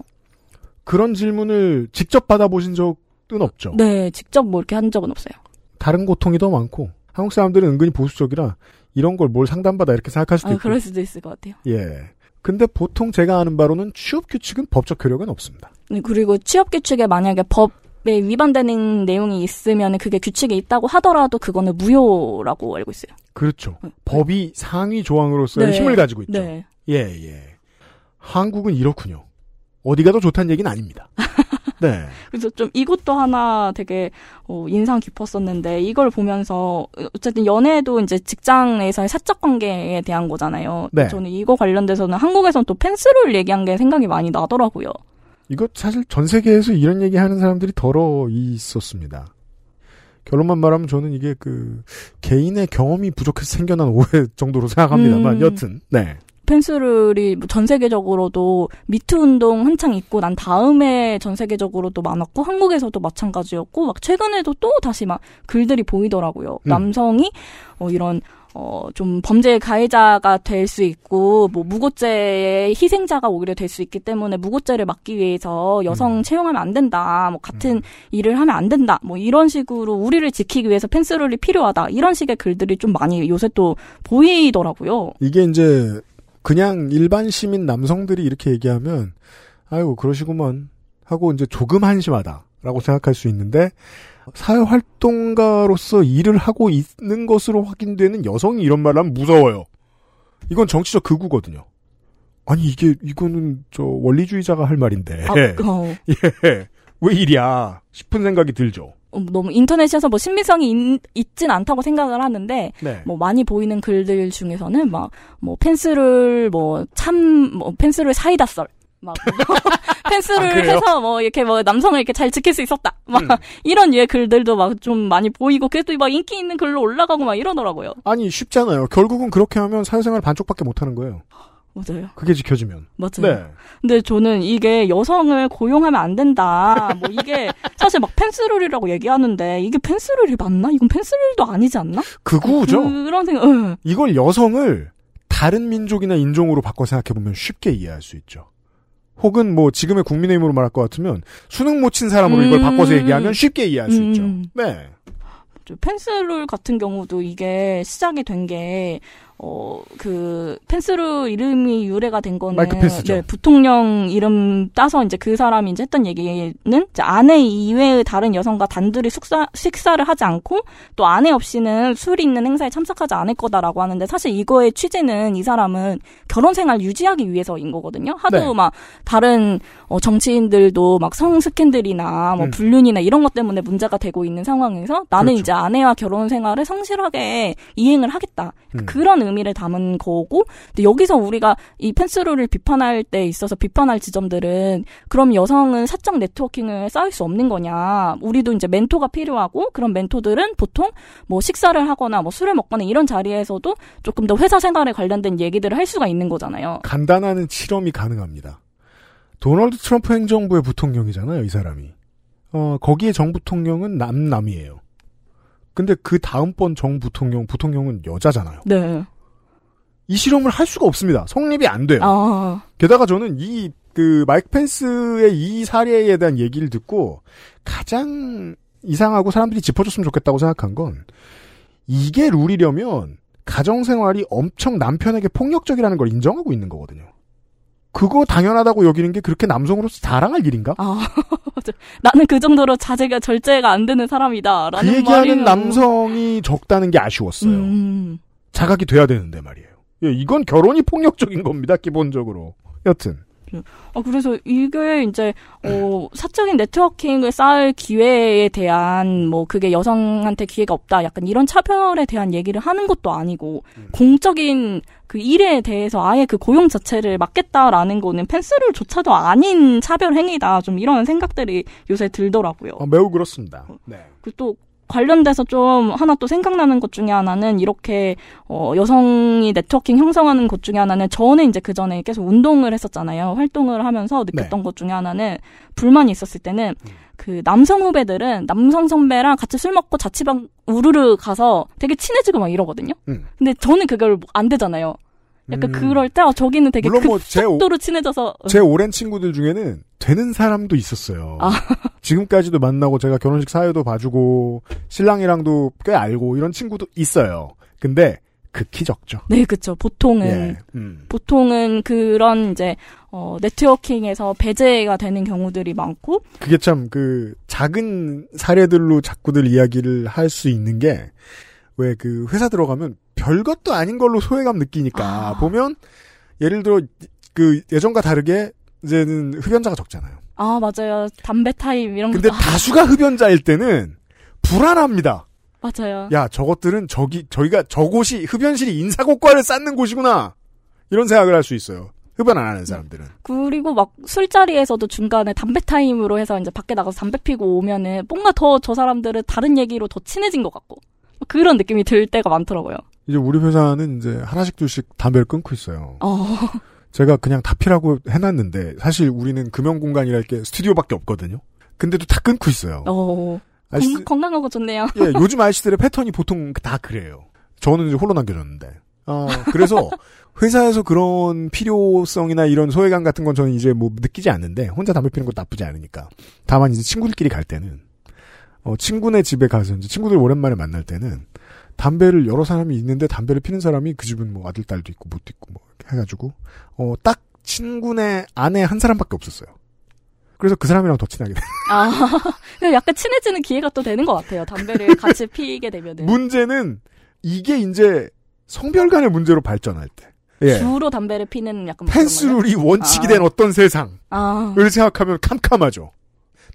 그런 질문을 직접 받아보신 적은 없죠. 네, 직접 뭐 이렇게 한 적은 없어요. 다른 고통이 더 많고 한국 사람들은 은근히 보수적이라 이런 걸 뭘 상담받아 이렇게 생각할 수도 아, 있고. 그럴 수도 있을 것 같아요. 예. 근데 보통 제가 아는 바로는 취업 규칙은 법적 효력은 없습니다. 네, 그리고 취업 규칙에 만약에 법에 위반되는 내용이 있으면 그게 규칙에 있다고 하더라도 그거는 무효라고 알고 있어요. 그렇죠. 법이 상위 조항으로서의 네. 힘을 가지고 있죠. 네. 예, 예. 한국은 이렇군요. 어디가 더 좋다는 얘기는 아닙니다. 네. 그래서 좀 이것도 하나 되게 어, 인상 깊었었는데 이걸 보면서 어쨌든 연애도 이제 직장에서의 사적 관계에 대한 거잖아요. 네. 저는 이거 관련돼서는 한국에서는 또 펜스를 얘기한 게 생각이 많이 나더라고요. 이거 사실 전 세계에서 이런 얘기 하는 사람들이 덜어 있었습니다. 결론만 말하면 저는 이게 그 개인의 경험이 부족해서 생겨난 오해 정도로 생각합니다만 음. 여튼 네. 펜스를이 뭐전 세계적으로도 미투 운동 한창 있고 난 다음에 전 세계적으로도 많았고 한국에서도 마찬가지였고 막 최근에도 또 다시 막 글들이 보이더라고요. 음. 남성이 어 이런 어 좀 범죄 가해자가 될 수 있고 뭐 무고죄의 희생자가 오히려 될 수 있기 때문에 무고죄를 막기 위해서 여성 채용하면 안 된다. 뭐 같은 일을 하면 안 된다. 뭐 이런 식으로 우리를 지키기 위해서 펜스룰이 필요하다. 이런 식의 글들이 좀 많이 요새 또 보이더라고요. 이게 이제 그냥 일반 시민 남성들이 이렇게 얘기하면 아이고 그러시구먼 하고 이제 조금 한심하다라고 생각할 수 있는데 사회 활동가로서 일을 하고 있는 것으로 확인되는 여성이 이런 말을 하면 무서워요. 이건 정치적 극우거든요. 아니 이게 이거는 저 원리주의자가 할 말인데. 아, 어. 예. 왜 이랴 싶은 생각이 들죠. 어, 너무 인터넷에서 뭐 신빙성이 있, 진 않다고 생각을 하는데 네. 뭐 많이 보이는 글들 중에서는 막 뭐 펜스를 뭐참뭐 펜스를 사이다 썰. 막 펜스를 아? 해서 뭐 이렇게 뭐 남성을 이렇게 잘 지킬 수 있었다. 막 음. 이런 류의 글들도 막 좀 많이 보이고 그래도 막 인기 있는 글로 올라가고 막 이러더라고요. 아니 쉽잖아요. 결국은 그렇게 하면 사회생활 반쪽밖에 못 하는 거예요. 맞아요. 그게 지켜지면. 맞아요. 네. 근데 저는 이게 여성을 고용하면 안 된다. 뭐 이게 사실 막 펜스룰이라고 얘기하는데 이게 펜스룰이 맞나? 이건 펜스룰도 아니지 않나? 극우죠. 그런 생각. 응. 이걸 여성을 다른 민족이나 인종으로 바꿔 생각해 보면 쉽게 이해할 수 있죠. 혹은 뭐 지금의 국민의힘으로 말할 것 같으면 수능 못 친 사람으로 이걸 음. 바꿔서 얘기하면 쉽게 이해할 수 있죠. 음. 네. 저 펜스룰 같은 경우도 이게 시작이 된 게, 어, 그, 펜스룰 이름이 유래가 된 거는. 마이크 펜스죠. 네, 부통령 이름 따서 이제 그 사람이 이제 했던 얘기는 이제 아내 이외의 다른 여성과 단둘이 숙사, 식사를 하지 않고 또 아내 없이는 술이 있는 행사에 참석하지 않을 거다라고 하는데 사실 이거의 취지는 이 사람은 결혼 생활 유지하기 위해서인 거거든요. 하도 네. 막 다른 어, 정치인들도 막 성 스캔들이나 뭐 음. 불륜이나 이런 것 때문에 문제가 되고 있는 상황에서 나는 그렇죠. 이제 아내와 결혼 생활을 성실하게 이행을 하겠다. 음. 그런 의미를 담은 거고, 근데 여기서 우리가 이 펜스룰을 비판할 때 있어서 비판할 지점들은 그럼 여성은 사적 네트워킹을 쌓을 수 없는 거냐? 우리도 이제 멘토가 필요하고 그런 멘토들은 보통 뭐 식사를 하거나 뭐 술을 먹거나 이런 자리에서도 조금 더 회사 생활에 관련된 얘기들을 할 수가 있는 거잖아요. 간단한 실험이 가능합니다. 도널드 트럼프 행정부의 부통령이잖아요, 이 사람이. 어, 거기에 정 부통령은 남남이에요. 근데 그 다음번 정 부통령, 부통령은 여자잖아요. 네. 이 실험을 할 수가 없습니다. 성립이 안 돼요. 아. 게다가 저는 이, 그, 마이크 펜스의 이 사례에 대한 얘기를 듣고 가장 이상하고 사람들이 짚어줬으면 좋겠다고 생각한 건 이게 룰이려면 가정생활이 엄청 남편에게 폭력적이라는 걸 인정하고 있는 거거든요. 그거 당연하다고 여기는 게 그렇게 남성으로서 자랑할 일인가? 아. 나는 그 정도로 자제가 절제가 안 되는 사람이다. 그 라는 얘기하는 말이면 남성이 적다는 게 아쉬웠어요. 음. 자각이 돼야 되는데 말이에요. 예, 이건 결혼이 폭력적인 겁니다, 기본적으로. 여튼. 아, 그래서 이게 이제, 어, 사적인 네트워킹을 쌓을 기회에 대한, 뭐, 그게 여성한테 기회가 없다. 약간 이런 차별에 대한 얘기를 하는 것도 아니고, 공적인 그 일에 대해서 아예 그 고용 자체를 막겠다라는 거는 펜스를조차도 아닌 차별 행위다. 좀 이런 생각들이 요새 들더라고요. 어, 매우 그렇습니다. 네. 그또 관련돼서 좀 하나 또 생각나는 것 중에 하나는 이렇게 어 여성이 네트워킹 형성하는 것 중에 하나는 저는 이제 그 전에 계속 운동을 했었잖아요. 활동을 하면서 느꼈던 것 중에 하나는 불만이 있었을 때는 그 남성 후배들은 남성 선배랑 같이 술 먹고 자취방 우르르 가서 되게 친해지고 막 이러거든요. 음. 근데 저는 그걸 안 되잖아요. 약간 음. 그럴 때 어, 저기는 되게 물론 오- 급속도로 친해져서 제 오랜 친구들 중에는 되는 사람도 있었어요. 아. 지금까지도 만나고 제가 결혼식 사회도 봐주고 신랑이랑도 꽤 알고 이런 친구도 있어요. 근데 극히 적죠. 네, 그쵸. 보통은, 예, 음. 보통은 그런 이제, 어, 네트워킹에서 배제가 되는 경우들이 많고, 그게 참 그 작은 사례들로 자꾸들 이야기를 할 수 있는 게 왜 그 회사 들어가면 별것도 아닌 걸로 소외감 느끼니까 보면 예를 들어 그 예전과 다르게 이제는 흡연자가 적잖아요. 아, 맞아요. 담배 타임 이런 근데 거. 다수가 흡연자일 때는 불안합니다. 맞아요. 야, 저것들은 저기, 저희가 저곳이 흡연실이 인사고과를 쌓는 곳이구나. 이런 생각을 할 수 있어요. 흡연 안 하는 사람들은. 그리고 막 술자리에서도 중간에 담배 타임으로 해서 이제 밖에 나가서 담배 피고 오면은 뭔가 더 저 사람들은 다른 얘기로 더 친해진 것 같고. 그런 느낌이 들 때가 많더라고요. 이제 우리 회사는 이제 하나씩 둘씩 담배를 끊고 있어요. 어. 제가 그냥 다 피라고 해놨는데 사실 우리는 금연 공간이랄 게 스튜디오밖에 없거든요. 근데도 다 끊고 있어요. 어. 아저씨- 건, 건강하고 좋네요. 예, 요즘 아저씨들의 패턴이 보통 다 그래요. 저는 이제 홀로 남겨졌는데. 어, 그래서 회사에서 그런 필요성이나 이런 소외감 같은 건 저는 이제 뭐 느끼지 않는데 혼자 담배 피는 것도 나쁘지 않으니까. 다만 이제 친구들끼리 갈 때는 어, 친구네 집에 가서 이제 친구들 오랜만에 만날 때는 담배를 여러 사람이 있는데 담배를 피는 사람이 그 집은 뭐 아들 딸도 있고 뭣도 있고 뭐 이렇게 해가지고 어, 딱 친구네 아내 한 사람밖에 없었어요. 그래서 그 사람이랑 더 친하게 돼. 아, 약간 친해지는 기회가 또 되는 것 같아요. 담배를 같이 피게 되면은. 문제는 이게 이제 성별 간의 문제로 발전할 때. 예. 주로 담배를 피는 약간. 뭐 펜스룰이 원칙이 아. 된 어떤 세상을 아. 생각하면 캄캄하죠.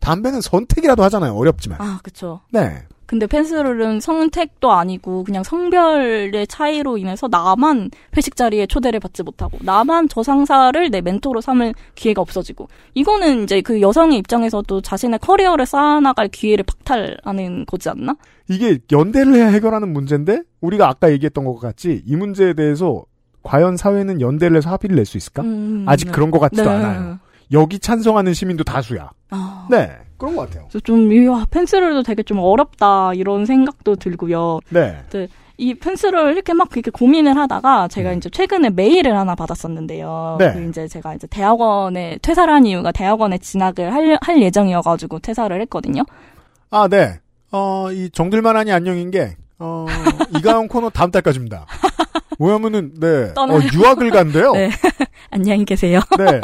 담배는 선택이라도 하잖아요. 어렵지만. 아, 그쵸. 네. 근데 펜스룰은 선택도 아니고 그냥 성별의 차이로 인해서 나만 회식 자리에 초대를 받지 못하고 나만 저 상사를 내 멘토로 삼을 기회가 없어지고 이거는 이제 그 여성의 입장에서도 자신의 커리어를 쌓아나갈 기회를 박탈하는 거지 않나? 이게 연대를 해야 해결하는 문제인데 우리가 아까 얘기했던 것 같이 이 문제에 대해서 과연 사회는 연대를 해서 합의를 낼 수 있을까? 음, 아직 네. 그런 것 같지도 네. 않아요. 여기 찬성하는 시민도 다수야. 아. 네, 그런 것 같아요. 그래서 좀, 이 아, 펜스를도 되게 좀 어렵다, 이런 생각도 들고요. 네. 네, 이 펜스를 이렇게 막 이렇게 고민을 하다가 제가 이제 최근에 메일을 하나 받았었는데요. 네. 그 이제 제가 이제 대학원에 퇴사를 한 이유가 대학원에 진학을 할, 할 예정이어가지고 퇴사를 했거든요. 아, 네. 어, 이 정들만하니 안녕인 게, 어, 이가영 코너 다음 달까지입니다. 뭐냐면은, 네. 어, 유학을 간대요. 네. 안녕히 계세요. 네.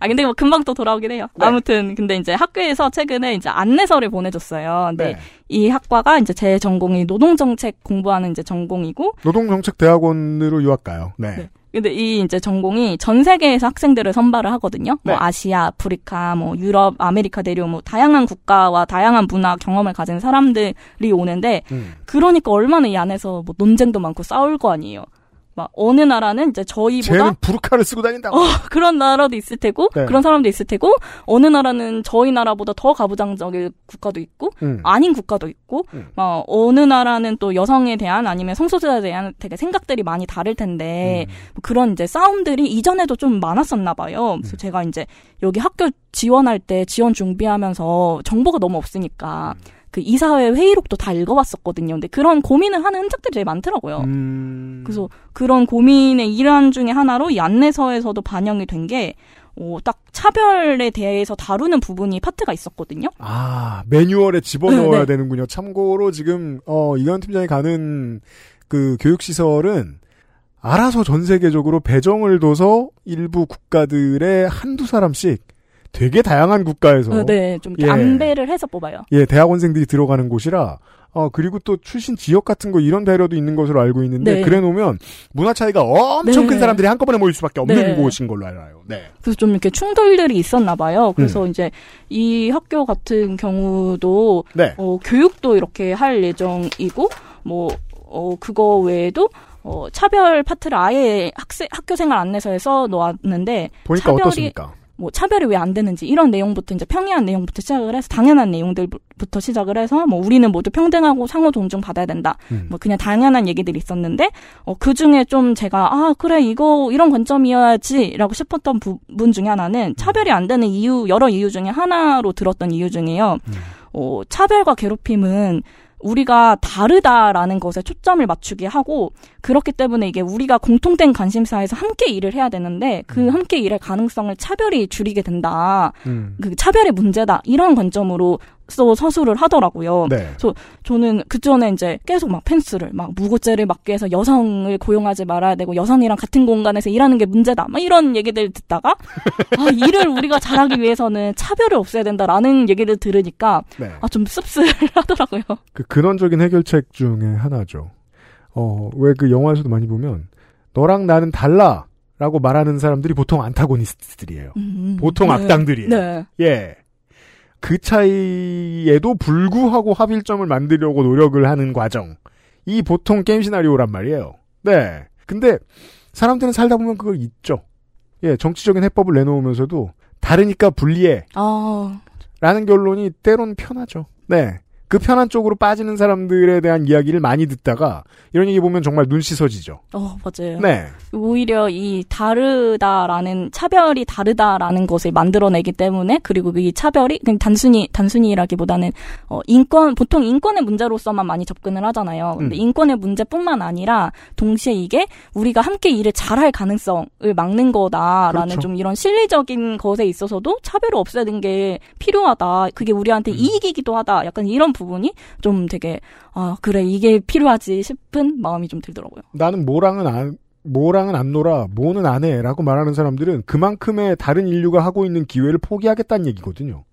아 근데 뭐 금방 또 돌아오긴 해요. 아무튼 근데 이제 학교에서 최근에 이제 안내서를 보내줬어요. 근데 네. 이 학과가 이제 제 전공이 노동정책 공부하는 이제 전공이고 노동정책대학원으로 유학 가요. 네. 네. 근데 이 이제 전공이 전 세계에서 학생들을 선발을 하거든요. 네. 뭐 아시아, 아프리카, 뭐 유럽, 아메리카 대륙 뭐 다양한 국가와 다양한 문화 경험을 가진 사람들이 오는데 음. 그러니까 얼마나 이 안에서 뭐 논쟁도 많고 싸울 거 아니에요. 막 어느 나라는 이제 저희보다 쟤는 부르카를 쓰고 다닌다고. 어, 그런 나라도 있을 테고 네. 그런 사람도 있을 테고 어느 나라는 저희 나라보다 더 가부장적인 국가도 있고 음. 아닌 국가도 있고 음. 막 어느 나라는 또 여성에 대한 아니면 성소수자에 대한 되게 생각들이 많이 다를 텐데 음. 뭐 그런 이제 싸움들이 이전에도 좀 많았었나 봐요. 그래서 음. 제가 이제 여기 학교 지원할 때 지원 준비하면서 정보가 너무 없으니까 음. 그 이사회 회의록도 다 읽어봤었거든요. 근데 그런 고민을 하는 흔적들이 되게 많더라고요. 음. 그래서 그런 고민의 일환 중에 하나로 이 안내서에서도 반영이 된 게, 어, 딱 차별에 대해서 다루는 부분이 파트가 있었거든요. 아, 매뉴얼에 집어넣어야 네, 네. 되는군요. 참고로 지금, 어, 이관 팀장이 가는 그 교육 시설은 알아서 전 세계적으로 배정을 둬서 일부 국가들의 한두 사람씩 되게 다양한 국가에서. 어, 네, 좀 예. 안배를 해서 뽑아요. 예, 대학원생들이 들어가는 곳이라, 어, 그리고 또 출신 지역 같은 거 이런 배려도 있는 것으로 알고 있는데, 네. 그래 놓으면 문화 차이가 엄청 네. 큰 사람들이 한꺼번에 모일 수밖에 없는 네. 곳인 걸로 알아요. 네. 그래서 좀 이렇게 충돌들이 있었나 봐요. 그래서 음. 이제 이 학교 같은 경우도 네. 어, 교육도 이렇게 할 예정이고 뭐 어, 그거 외에도 어, 차별 파트를 아예 학생 학교 생활 안내서에서 놓았는데 보니까 차별이 어떻습니까? 뭐 차별이 왜 안 되는지 이런 내용부터 이제 평이한 내용부터 시작을 해서 당연한 내용들부터 시작을 해서 뭐 우리는 모두 평등하고 상호 존중 받아야 된다. 음. 뭐 그냥 당연한 얘기들이 있었는데 어, 그 중에 좀 제가 아 그래 이거 이런 관점이어야지라고 싶었던 부분 중에 하나는 차별이 안 되는 이유 여러 이유 중에 하나로 들었던 이유 중에요. 어, 차별과 괴롭힘은 우리가 다르다라는 것에 초점을 맞추게 하고 그렇기 때문에 이게 우리가 공통된 관심사에서 함께 일을 해야 되는데 그 함께 일할 가능성을 차별이 줄이게 된다. 음. 그 차별의 문제다. 이런 관점으로 또 서술을 하더라고요. 네. 그래서 저는 그 전에 이제 계속 막 펜스를 막 무고죄를 막기 위해서 여성을 고용하지 말아야 되고 여성이랑 같은 공간에서 일하는 게 문제다. 막 이런 얘기들 듣다가 아 일을 우리가 잘하기 위해서는 차별을 없애야 된다라는 얘기를 들으니까 네. 아좀 씁쓸하더라고요. 그 근원적인 해결책 중에 하나죠. 어, 왜 그 영화에서도 많이 보면, 너랑 나는 달라! 라고 말하는 사람들이 보통 안타고니스트들이에요. 보통 네. 악당들이에요. 네. 예. 그 차이에도 불구하고 합일점을 만들려고 노력을 하는 과정. 이 보통 게임 시나리오란 말이에요. 네. 근데, 사람들은 살다 보면 그거 있죠. 예, 정치적인 해법을 내놓으면서도, 다르니까 불리해. 아 라는 결론이 때론 편하죠. 네. 그 편한 쪽으로 빠지는 사람들에 대한 이야기를 많이 듣다가 이런 얘기 보면 정말 눈 씻어지죠. 어, 맞아요. 네. 오히려 이 다르다라는 차별이 다르다라는 것을 만들어내기 때문에 그리고 이 차별이 그냥 단순히 단순히라기보다는 어 인권 보통 인권의 문제로서만 많이 접근을 하잖아요. 근데 음. 인권의 문제뿐만 아니라 동시에 이게 우리가 함께 일을 잘할 가능성을 막는 거다라는 그렇죠. 좀 이런 실리적인 것에 있어서도 차별을 없애는 게 필요하다. 그게 우리한테 이익이기도 하다. 약간 이런 부분이 좀 되게 아 그래 이게 필요하지 싶은 마음이 좀 들더라고요. 나는 뭐랑은 안, 뭐랑은 안 놀아, 뭐는 안 해, 라고 말하는 사람들은 그만큼의 다른 인류가 하고 있는 기회를 포기하겠다는 얘기거든요.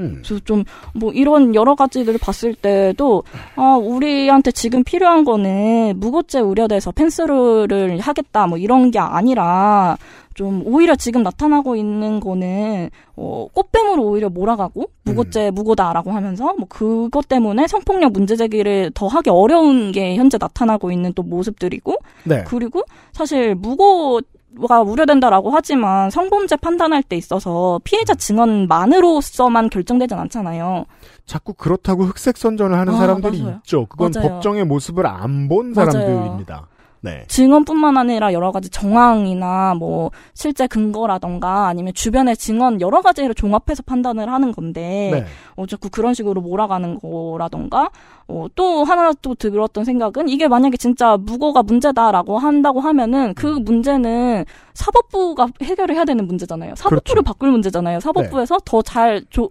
음. 그래서 좀 뭐 이런 여러 가지들을 봤을 때도 아 우리한테 지금 필요한 거는 무고죄 우려돼서 펜스를 하겠다 뭐 이런 게 아니라 좀 오히려 지금 나타나고 있는 거는 어 꽃뱀으로 오히려 몰아가고 무고죄 무고다라고 하면서 뭐 그것 때문에 성폭력 문제 제기를 더 하기 어려운 게 현재 나타나고 있는 또 모습들이고 네. 그리고 사실 무고 가 우려된다라고 하지만 성범죄 판단할 때 있어서 피해자 증언만으로서만 결정되진 않잖아요. 자꾸 그렇다고 흑색 선전을 하는 아, 사람들이 맞아요. 있죠. 그건 맞아요. 법정의 모습을 안 본. 사람들입니다. 네. 증언뿐만 아니라 여러 가지 정황이나 뭐 실제 근거라던가 아니면 주변의 증언 여러 가지를 종합해서 판단을 하는 건데 네. 어 자꾸 그런 식으로 몰아가는 거라던가 어, 또 하나 또 들었던 생각은 이게 만약에 진짜 무고가 문제다라고 한다고 하면은 그 음. 문제는 사법부가 해결을 해야 되는 문제잖아요. 사법부를 바꿀 문제잖아요. 사법부에서 더잘더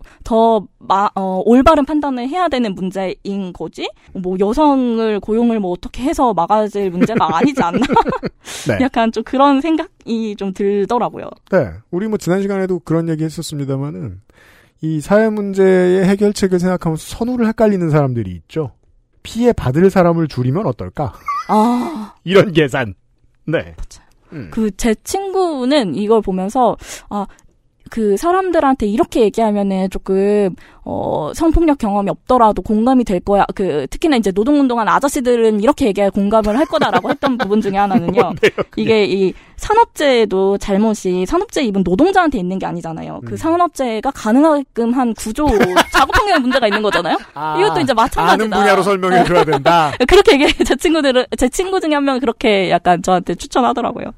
어, 올바른 판단을 해야 되는 문제인 거지. 뭐 여성을 고용을 뭐 어떻게 해서 막아질 문제가 아니지 않나? 네. 약간 좀 그런 생각이 좀 들더라고요. 네. 우리 뭐 지난 시간에도 그런 얘기 했었습니다만은 이 사회 문제의 해결책을 생각하면서 선우를 헷갈리는 사람들이 있죠. 피해 받을 사람을 줄이면 어떨까? 아. 이런 계산. 네. 그제 친구는 이걸 보면서 아 그 사람들한테 이렇게 얘기하면은 조금 어 성폭력 경험이 없더라도 공감이 될 거야. 그 특히나 이제 노동운동한 아저씨들은 이렇게 얘기해 공감을 할 거다라고 했던 부분 중에 하나는요. 이게 이 산업재해도 잘못이 산업재해 입은 노동자한테 있는 게 아니잖아요. 음. 그 산업재해가 가능하게끔 한 구조 작업 환경에 문제가 있는 거잖아요. 이것도 이제 마찬가지다. 아는 분야로 설명해 줘야 된다. 그렇게 얘기해 제 친구들은 제 친구 중에 한명 그렇게 약간 저한테 추천하더라고요.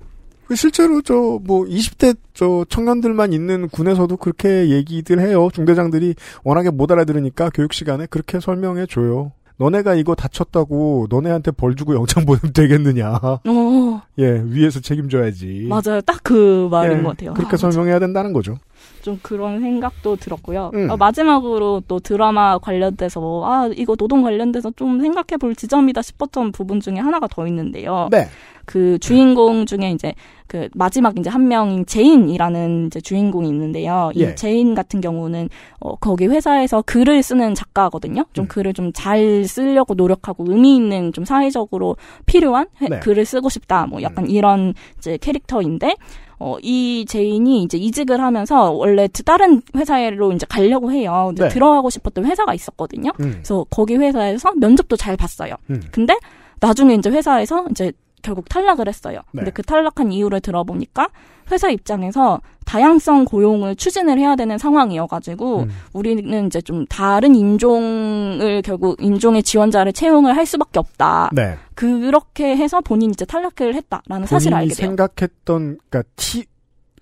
그 실제로 저 뭐 20대 저 청년들만 있는 군에서도 그렇게 얘기들 해요. 중대장들이 워낙에 못 알아들으니까 교육 시간에 그렇게 설명해 줘요. 너네가 이거 다쳤다고 너네한테 벌 주고 영창 보내면 되겠느냐. 어. 예, 위에서 책임져야지. 맞아요. 딱 그 말인 예, 것 같아요. 그렇게 아, 설명해야 된다는 거죠. 좀 그런 생각도 들었고요. 음. 어, 마지막으로 또 드라마 관련돼서 아 이거 노동 관련돼서 좀 생각해 볼 지점이다 싶었던 부분 중에 하나가 더 있는데요. 네. 그 주인공 중에 이제 그 마지막 이제 한 명인 제인이라는 이제 주인공이 있는데요. 예. 이 제인 같은 경우는 어 거기 회사에서 글을 쓰는 작가거든요. 음. 좀 글을 좀 잘 쓰려고 노력하고 의미 있는 좀 사회적으로 필요한 회- 네. 글을 쓰고 싶다. 뭐 약간 이런 이제 캐릭터인데 어, 이 제인이 이제 이직을 하면서 원래 다른 회사로 이제 가려고 해요. 근데 네. 들어가고 싶었던 회사가 있었거든요. 음. 그래서 거기 회사에서 면접도 잘 봤어요. 음. 근데 나중에 이제 회사에서 이제 결국 탈락을 했어요. 네. 근데 그 탈락한 이유를 들어보니까 회사 입장에서 다양성 고용을 추진을 해야 되는 상황이어가지고 음. 우리는 이제 좀 다른 인종을 결국 인종의 지원자를 채용을 할 수밖에 없다. 네. 그렇게 해서 본인이 이제 탈락을 했다라는 사실을 알게 돼요. 생각했던 그러니까 티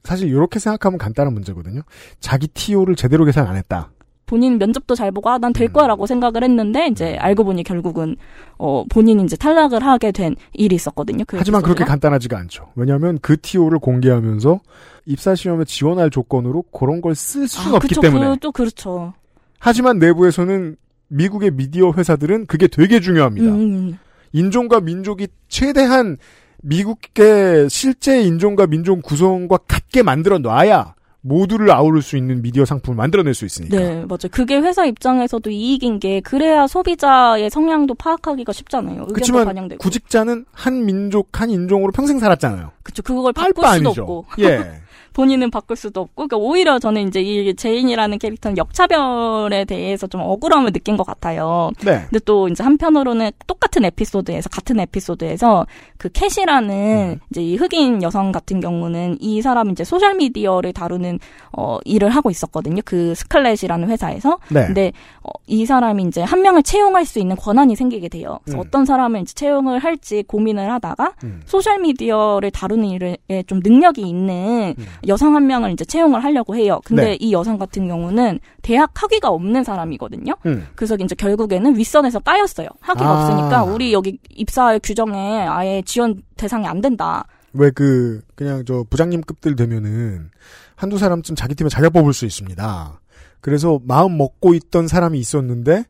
사실 이렇게 생각하면 간단한 문제거든요. 자기 TO를 제대로 계산 안 했다. 본인 면접도 잘 보고 아, 난 음. 될 거야라고 생각을 했는데 이제 알고 보니 결국은 어 본인이 이제 탈락을 하게 된 일이 있었거든요. 그 하지만 그렇게. 간단하지가 않죠. 왜냐하면 그 TO를 공개하면서 입사 시험에 지원할 조건으로 그런 걸 쓸 수는 아, 없기 그쵸, 때문에. 그또 그렇죠. 하지만 내부에서는 미국의 미디어 회사들은 그게 되게 중요합니다. 음, 인종과 민족이 최대한 미국의 실제 인종과 민족 구성과 같게 만들어 놔야 모두를 아우를 수 있는 미디어 상품을 만들어낼 수 있으니까. 네, 맞아요. 그게 회사 입장에서도 이익인 게 그래야 소비자의 성향도 파악하기가 쉽잖아요. 그렇지만 반영되고. 구직자는 한 민족 한 인종으로 평생 살았잖아요. 그쵸, 그걸 알 바꿀 수도 아니죠. 없고. 예. 본인은 바꿀 수도 없고, 그러니까 오히려 저는 이제 이 제인이라는 캐릭터는 역차별에 대해서 좀 억울함을 느낀 것 같아요. 네. 근데 또 이제 한편으로는 똑같은 에피소드에서 같은 에피소드에서 그 캣이라는 음. 이제 이 흑인 여성 같은 경우는 이 사람이 이제 소셜 미디어를 다루는 어 일을 하고 있었거든요. 그 스칼렛이라는 회사에서. 네. 근데 어, 이 사람이 이제 한 명을 채용할 수 있는 권한이 생기게 돼요. 그래서 음. 어떤 사람을 이제 채용을 할지 고민을 하다가 음. 소셜 미디어를 다루는 일에 좀 능력이 있는 여성 한 명을 이제 채용을 하려고 해요. 근데 음. 네. 이 여성 같은 경우는 대학 학위가 없는 사람이거든요. 음. 그래서 이제 결국에는 윗선에서 까였어요. 학위가 아. 없으니까 우리 여기 입사 규정에 아예 지원 대상이 안 된다. 왜 그 그냥 저 부장님급들 되면은 한두 사람쯤 자기 팀에 자기가 뽑을 수 있습니다. 그래서 마음 먹고 있던 사람이 있었는데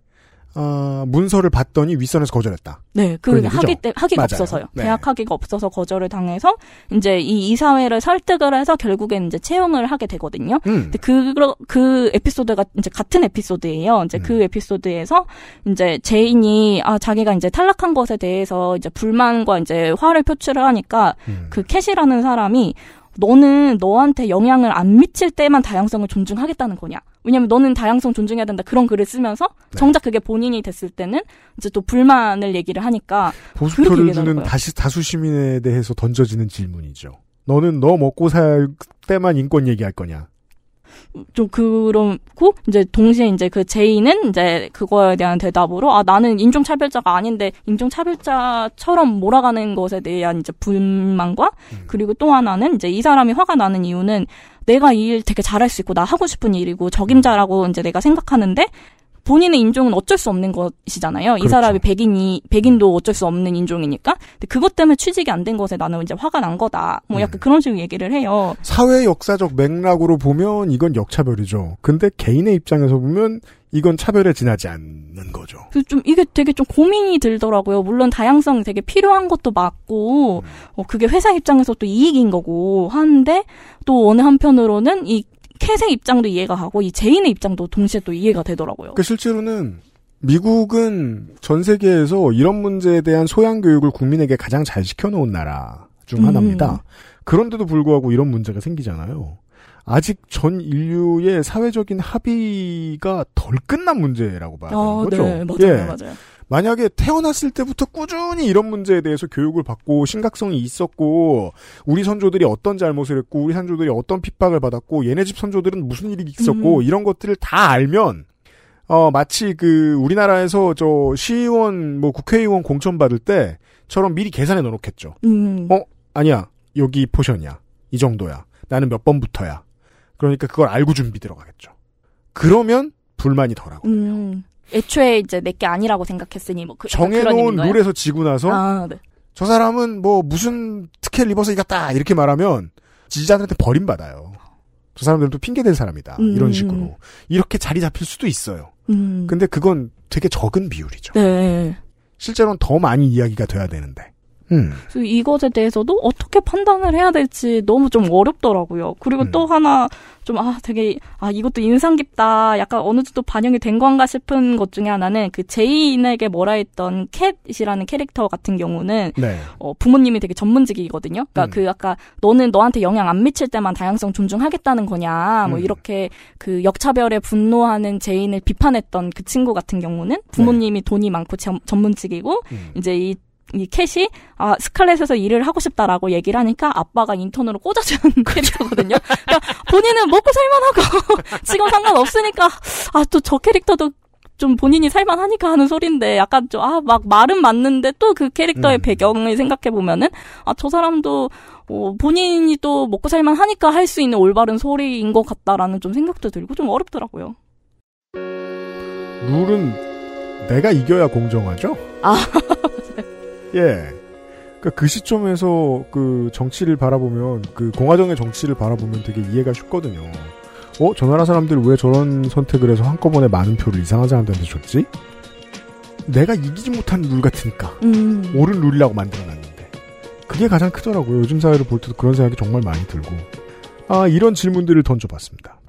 어, 문서를 봤더니 윗선에서 거절했다. 네, 그? 학위 때 학위가 맞아요. 없어서요. 네. 대학 학위가 없어서 거절을 당해서 이제 이 이사회를 설득을 해서 결국엔 이제 채용을 하게 되거든요. 음. 근데 그, 그 에피소드가 이제 같은 에피소드예요. 이제 음. 그 에피소드에서 이제 제인이 아 자기가 이제 탈락한 것에 대해서 이제 불만과 이제 화를 표출을 하니까 음. 그 캣이라는 사람이 너는 너한테 영향을 안 미칠 때만 다양성을 존중하겠다는 거냐? 왜냐면 너는 다양성 존중해야 된다 그런 글을 쓰면서 네. 정작 그게 본인이 됐을 때는 이제 또 불만을 얘기를 하니까 보수표를 주는. 다시 다수 시민에 대해서 던져지는 질문이죠. 너는 너 먹고 살 때만 인권 얘기할 거냐? 좀 그렇고? 이제 동시에 이제 그 제이는 이제 그거에 대한 대답으로 아 나는 인종 차별자가 아닌데 인종 차별자처럼 몰아가는 것에 대한 이제 불만과 그리고 또 하나는 이제 이 사람이 화가 나는 이유는 내가 이 일 되게 잘할 수 있고 나 하고 싶은 일이고 적임자라고 이제 내가 생각하는데 본인의 인종은 어쩔 수 없는 것이잖아요. 이 그렇죠. 사람이 백인이 백인도 어쩔 수 없는 인종이니까. 근데 그것 때문에 취직이 안 된 것에 나는 이제 화가 난 거다. 뭐 약간 그런 식으로 얘기를 해요. 사회 역사적 맥락으로 보면 이건 역차별이죠. 근데 개인의 입장에서 보면 이건 차별에 지나지 않는 거죠. 그래서 좀 이게 되게 좀 고민이 들더라고요. 물론 다양성이 되게 필요한 것도 맞고, 어, 그게 회사 입장에서 또 이익인 거고 하는데 또 어느 한편으로는 이 캣의 입장도 이해가 가고 이 제인의 입장도 동시에 또 이해가 되더라고요. 그 실제로는 미국은 전 세계에서 이런 문제에 대한 소양 교육을 국민에게 가장 잘 시켜놓은 나라 중 음. 하나입니다. 그런데도 불구하고 이런 문제가 생기잖아요. 아직 전 인류의 사회적인 합의가 덜 끝난 문제라고 봐야 되는 어, 거죠. 네, 맞아요, 예. 맞아요. 만약에 태어났을 때부터 꾸준히 이런 문제에 대해서 교육을 받고 심각성이 있었고 우리 선조들이 어떤 잘못을 했고 우리 선조들이 어떤 핍박을 받았고 얘네 집 선조들은 무슨 일이 있었고 음. 이런 것들을 다 알면 어 마치 그 우리나라에서 저 시의원 뭐 국회의원 공천 받을 때처럼 미리 계산해 넣어놓겠죠. 음. 어 아니야 여기 포션이야 이 정도야 나는 몇 번부터야. 그러니까 그걸 알고 준비 들어가겠죠. 그러면 불만이 덜하고 음. 애초에 이제 내게 아니라고 생각했으니 뭐 그, 정해놓은? 룰에서 지고 나서 아, 네. 저 사람은 뭐 무슨 특혜를 입어서 이겼다 이렇게 말하면 지지자들한테 버림받아요. 저 사람들은 또 핑계댈 사람이다 음. 이런 식으로 이렇게 자리 잡힐 수도 있어요. 음. 근데 그건 되게 적은 비율이죠. 네. 실제로는 더 많이 이야기가 돼야 되는데. 음. 그래서 이것에 대해서도 어떻게 판단을 해야 될지 너무 좀 어렵더라고요. 그리고 또 하나 좀 아 되게 아 이것도 인상 깊다. 약간 어느 정도 반영이 된 건가 싶은 것 중에 하나는 그 제인에게 뭐라 했던 캣이라는 캐릭터 같은 경우는 네. 어, 부모님이 되게 전문직이거든요. 그러니까 그 아까 너는 너한테 영향 안 미칠 때만 다양성 존중하겠다는 거냐. 뭐 음. 이렇게 그 역차별에 분노하는 제인을 비판했던 그 친구 같은 경우는 부모님이 돈이 많고 전, 전문직이고 이제 이 이 캣이 아 스칼렛에서 일을 하고 싶다라고 얘기를 하니까 아빠가 인턴으로 꽂아주는 캐릭터거든요. 그러니까 본인은 먹고 살만하고 지금 상관없으니까 아 또 저 캐릭터도 좀 본인이 살만하니까 하는 소린데 약간 좀 아 막 말은 맞는데 또 그 캐릭터의 배경을 생각해 보면은 아 저 사람도 어, 본인이 또 먹고 살만하니까 할 수 있는 올바른 소리인 것 같다라는 좀 생각도 들고 좀 어렵더라고요. 룰은 내가 이겨야 공정하죠. 아 예. 그러니까 그 시점에서 그 정치를 바라보면 그 공화정의 정치를 바라보면 되게 이해가 쉽거든요. 어, 저 나라 사람들 왜 저런 선택을 해서 한꺼번에 많은 표를 이상한 사람들한테 줬지? 내가 이기지 못한 룰 같으니까. 음. 옳은 룰이라고 만들어놨는데. 그게 가장 크더라고요. 요즘 사회를 볼 때도 그런 생각이 정말 많이 들고. 아, 이런 질문들을 던져봤습니다.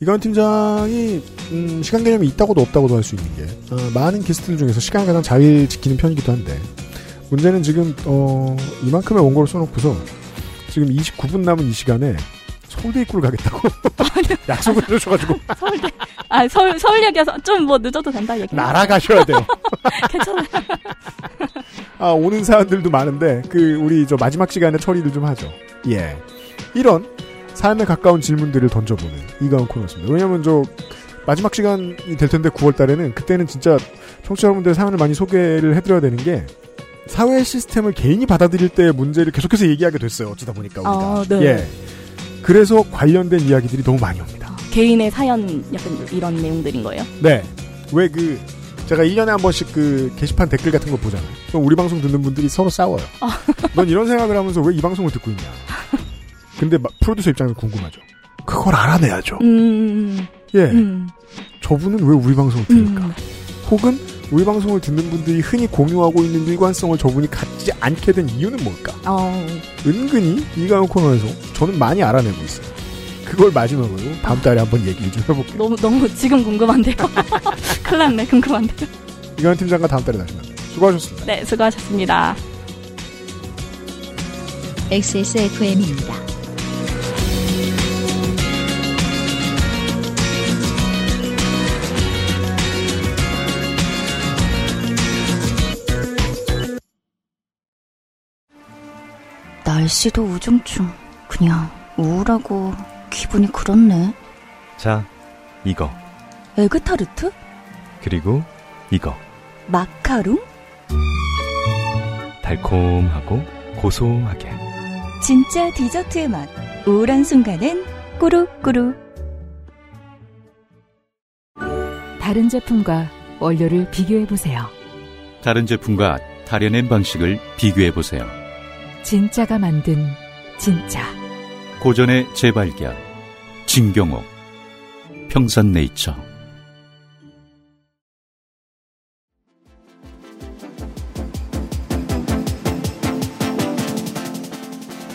이관 팀장이 음, 시간 개념이 있다고도 없다고도 할 수 있는 게 어, 많은 게스트들 중에서 시간을 가장 잘 지키는 편이기도 한데 문제는 지금 어, 이만큼의 원고를 써놓고서 지금 29분 남은 이 시간에 서울대 입구를 가겠다고 약속을 해주셔가지고 서울대 아 서울 서울역에서 좀 뭐 늦어도 된다 얘기. 날아가셔야 돼요. 괜찮아요. 아, 오는 사람들도 많은데, 그, 우리 저 마지막 시간에 처리를 좀 하죠. 예. 이런 삶에 가까운 질문들을 던져보는 이가운 코너였습니다. 왜냐면 저, 마지막 시간이 될 텐데 9월 달에는 그때는 진짜 청취자 여러분들의 사연을 많이 소개를 해드려야 되는 게 사회 시스템을 개인이 받아들일 때의 문제를 계속해서 얘기하게 됐어요. 어쩌다 보니까 우리가. 아, 네. 예. 그래서 관련된 이야기들이 너무 많이 옵니다. 개인의 사연 약간 이런 내용들인 거예요. 네. 왜 그, 제가 1년에 한 번씩 그 게시판 댓글 같은 거 보잖아요. 그럼 우리 방송 듣는 분들이 서로 싸워요. 넌 이런 생각을 하면서 왜 이 방송을 듣고 있냐. 근데 마- 프로듀서 입장에서 궁금하죠. 그걸 알아내야죠. 음. 예. 음. 저분은 왜 우리 방송을 들을까? 혹은 우리 방송을 듣는 분들이 흔히 공유하고 있는 일관성을 저분이 갖지 않게 된 이유는 뭘까? 어. 은근히 이가요 코너에서 저는 많이 알아내고 있어요. 그걸 마지막으로 다음 달에 한번 얘기를 좀 해볼게요. 너무 너무 지금 궁금한데요. 큰일 났네 궁금한데요. 이가연 팀장과 다음 달에 다시 만나요. 수고하셨습니다. 네 수고하셨습니다. XSFM입니다. 날씨도 우중충. 그냥 우울하고 기분이 그렇네. 자, 이거. 에그타르트? 그리고 이거. 마카롱? 달콤하고 고소하게. 진짜 디저트의 맛. 우울한 순간엔 꾸룩꾸룩. 다른 제품과 원료를 비교해 보세요. 다른 제품과 다려낸 방식을 비교해 보세요. 진짜가 만든 진짜. 고전의 재발견. 진경옥. 평산네이처.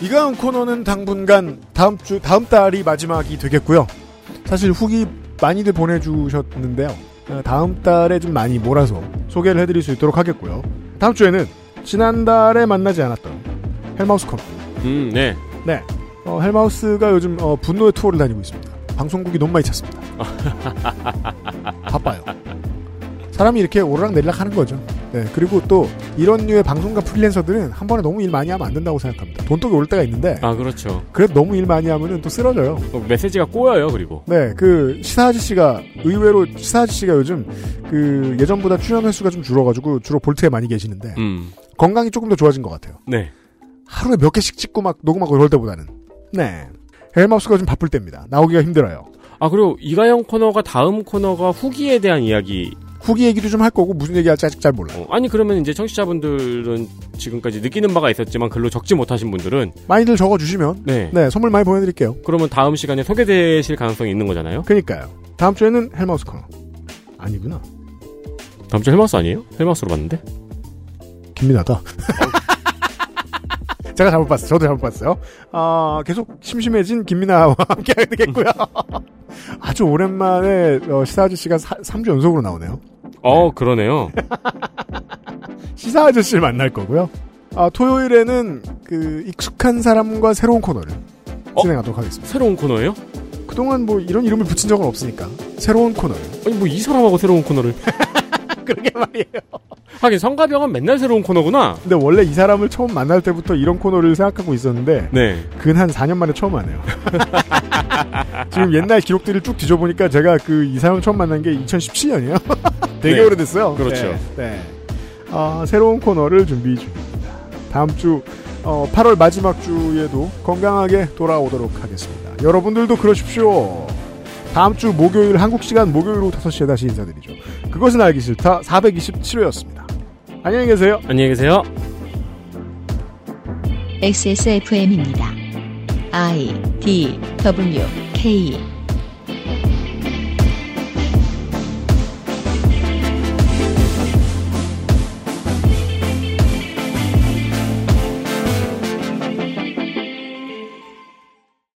이가은 코너는 당분간 다음 주 다음 달이 마지막이 되겠고요. 사실 후기 많이들 보내주셨는데요. 어, 다음 달에 좀 많이 몰아서 소개를 해드릴 수 있도록 하겠고요. 다음 주에는 지난달에 만나지 않았던 헬마우스 코너. 음, 네. 네. 어, 헬마우스가 요즘 어, 분노의 투어를 다니고 있습니다. 방송국이 너무 많이 찼습니다. 바빠요. 사람이 이렇게 오르락 내리락 하는 거죠. 네. 그리고 또 이런 류의 방송가 프리랜서들은 한 번에 너무 일 많이 하면 안 된다고 생각합니다. 돈독이 올 때가 있는데 아, 그렇죠. 그래도 너무 일 많이 하면은 또 쓰러져요. 어, 메시지가 꼬여요, 그리고. 네, 그 시사 아저씨가 의외로 시사 아저씨가 요즘 그 예전보다 출연 횟수가 좀 줄어가지고 주로 볼트에 많이 계시는데 음. 건강이 조금 더 좋아진 것 같아요. 네. 하루에 몇 개씩 찍고 막 녹음하고 이럴 때보다는. 네. 헬마우스가 좀 바쁠 때입니다. 나오기가 힘들어요. 아, 그리고 이가영 코너가 다음 코너가 후기에 대한 이야기. 후기 얘기도 좀 할 거고 무슨 얘기 할지 아직 잘 몰라요. 어, 아니, 그러면 이제 청취자분들은 지금까지 느끼는 바가 있었지만 글로 적지 못하신 분들은. 많이들 적어 주시면 네. 네 선물 많이 보내 드릴게요. 그러면 다음 시간에 소개되실 가능성이 있는 거잖아요. 그니까요. 다음 주에는 헬마우스 코너. 아니구나. 다음 주 헬마우스 아니에요? 헬마우스로 봤는데? 김민하다. 제가 잘못 봤어요. 저도 잘못 봤어요. 아, 계속 심심해진 김민아와 함께 하게 되겠고요. 아주 오랜만에 어, 시사 아저씨가 3주 연속으로 나오네요. 어, 그러네요. 시사 아저씨를 만날 거고요. 아, 토요일에는 그 익숙한 사람과 새로운 코너를 진행하도록 하겠습니다. 새로운 코너예요? 그동안 뭐 이런 이름을 붙인 적은 없으니까 새로운 코너를. 아니 뭐 이 사람하고 새로운 코너를. 그러게 말이에요. 하긴 성가병은 맨날 새로운 코너구나. 근데 원래 이 사람을 처음 만날 때부터 이런 코너를 생각하고 있었는데 네. 근한 4년 만에 처음 하네요. 지금 옛날 기록들을 쭉 뒤져보니까 제가 그 이 사람 처음 만난 게 2017년이에요. 되게 네. 오래됐어요. 그렇죠. 네. 네. 아, 새로운 코너를 준비 중입니다. 다음 주 어, 8월 마지막 주에도 건강하게 돌아오도록 하겠습니다. 여러분들도 그러십시오. 다음 주 목요일 한국 시간 목요일 오후 5시에 다시 인사드리죠. 그것은 알기 싫다 427회였습니다. 안녕히 계세요. 안녕히 계세요. XSFM입니다. I D W K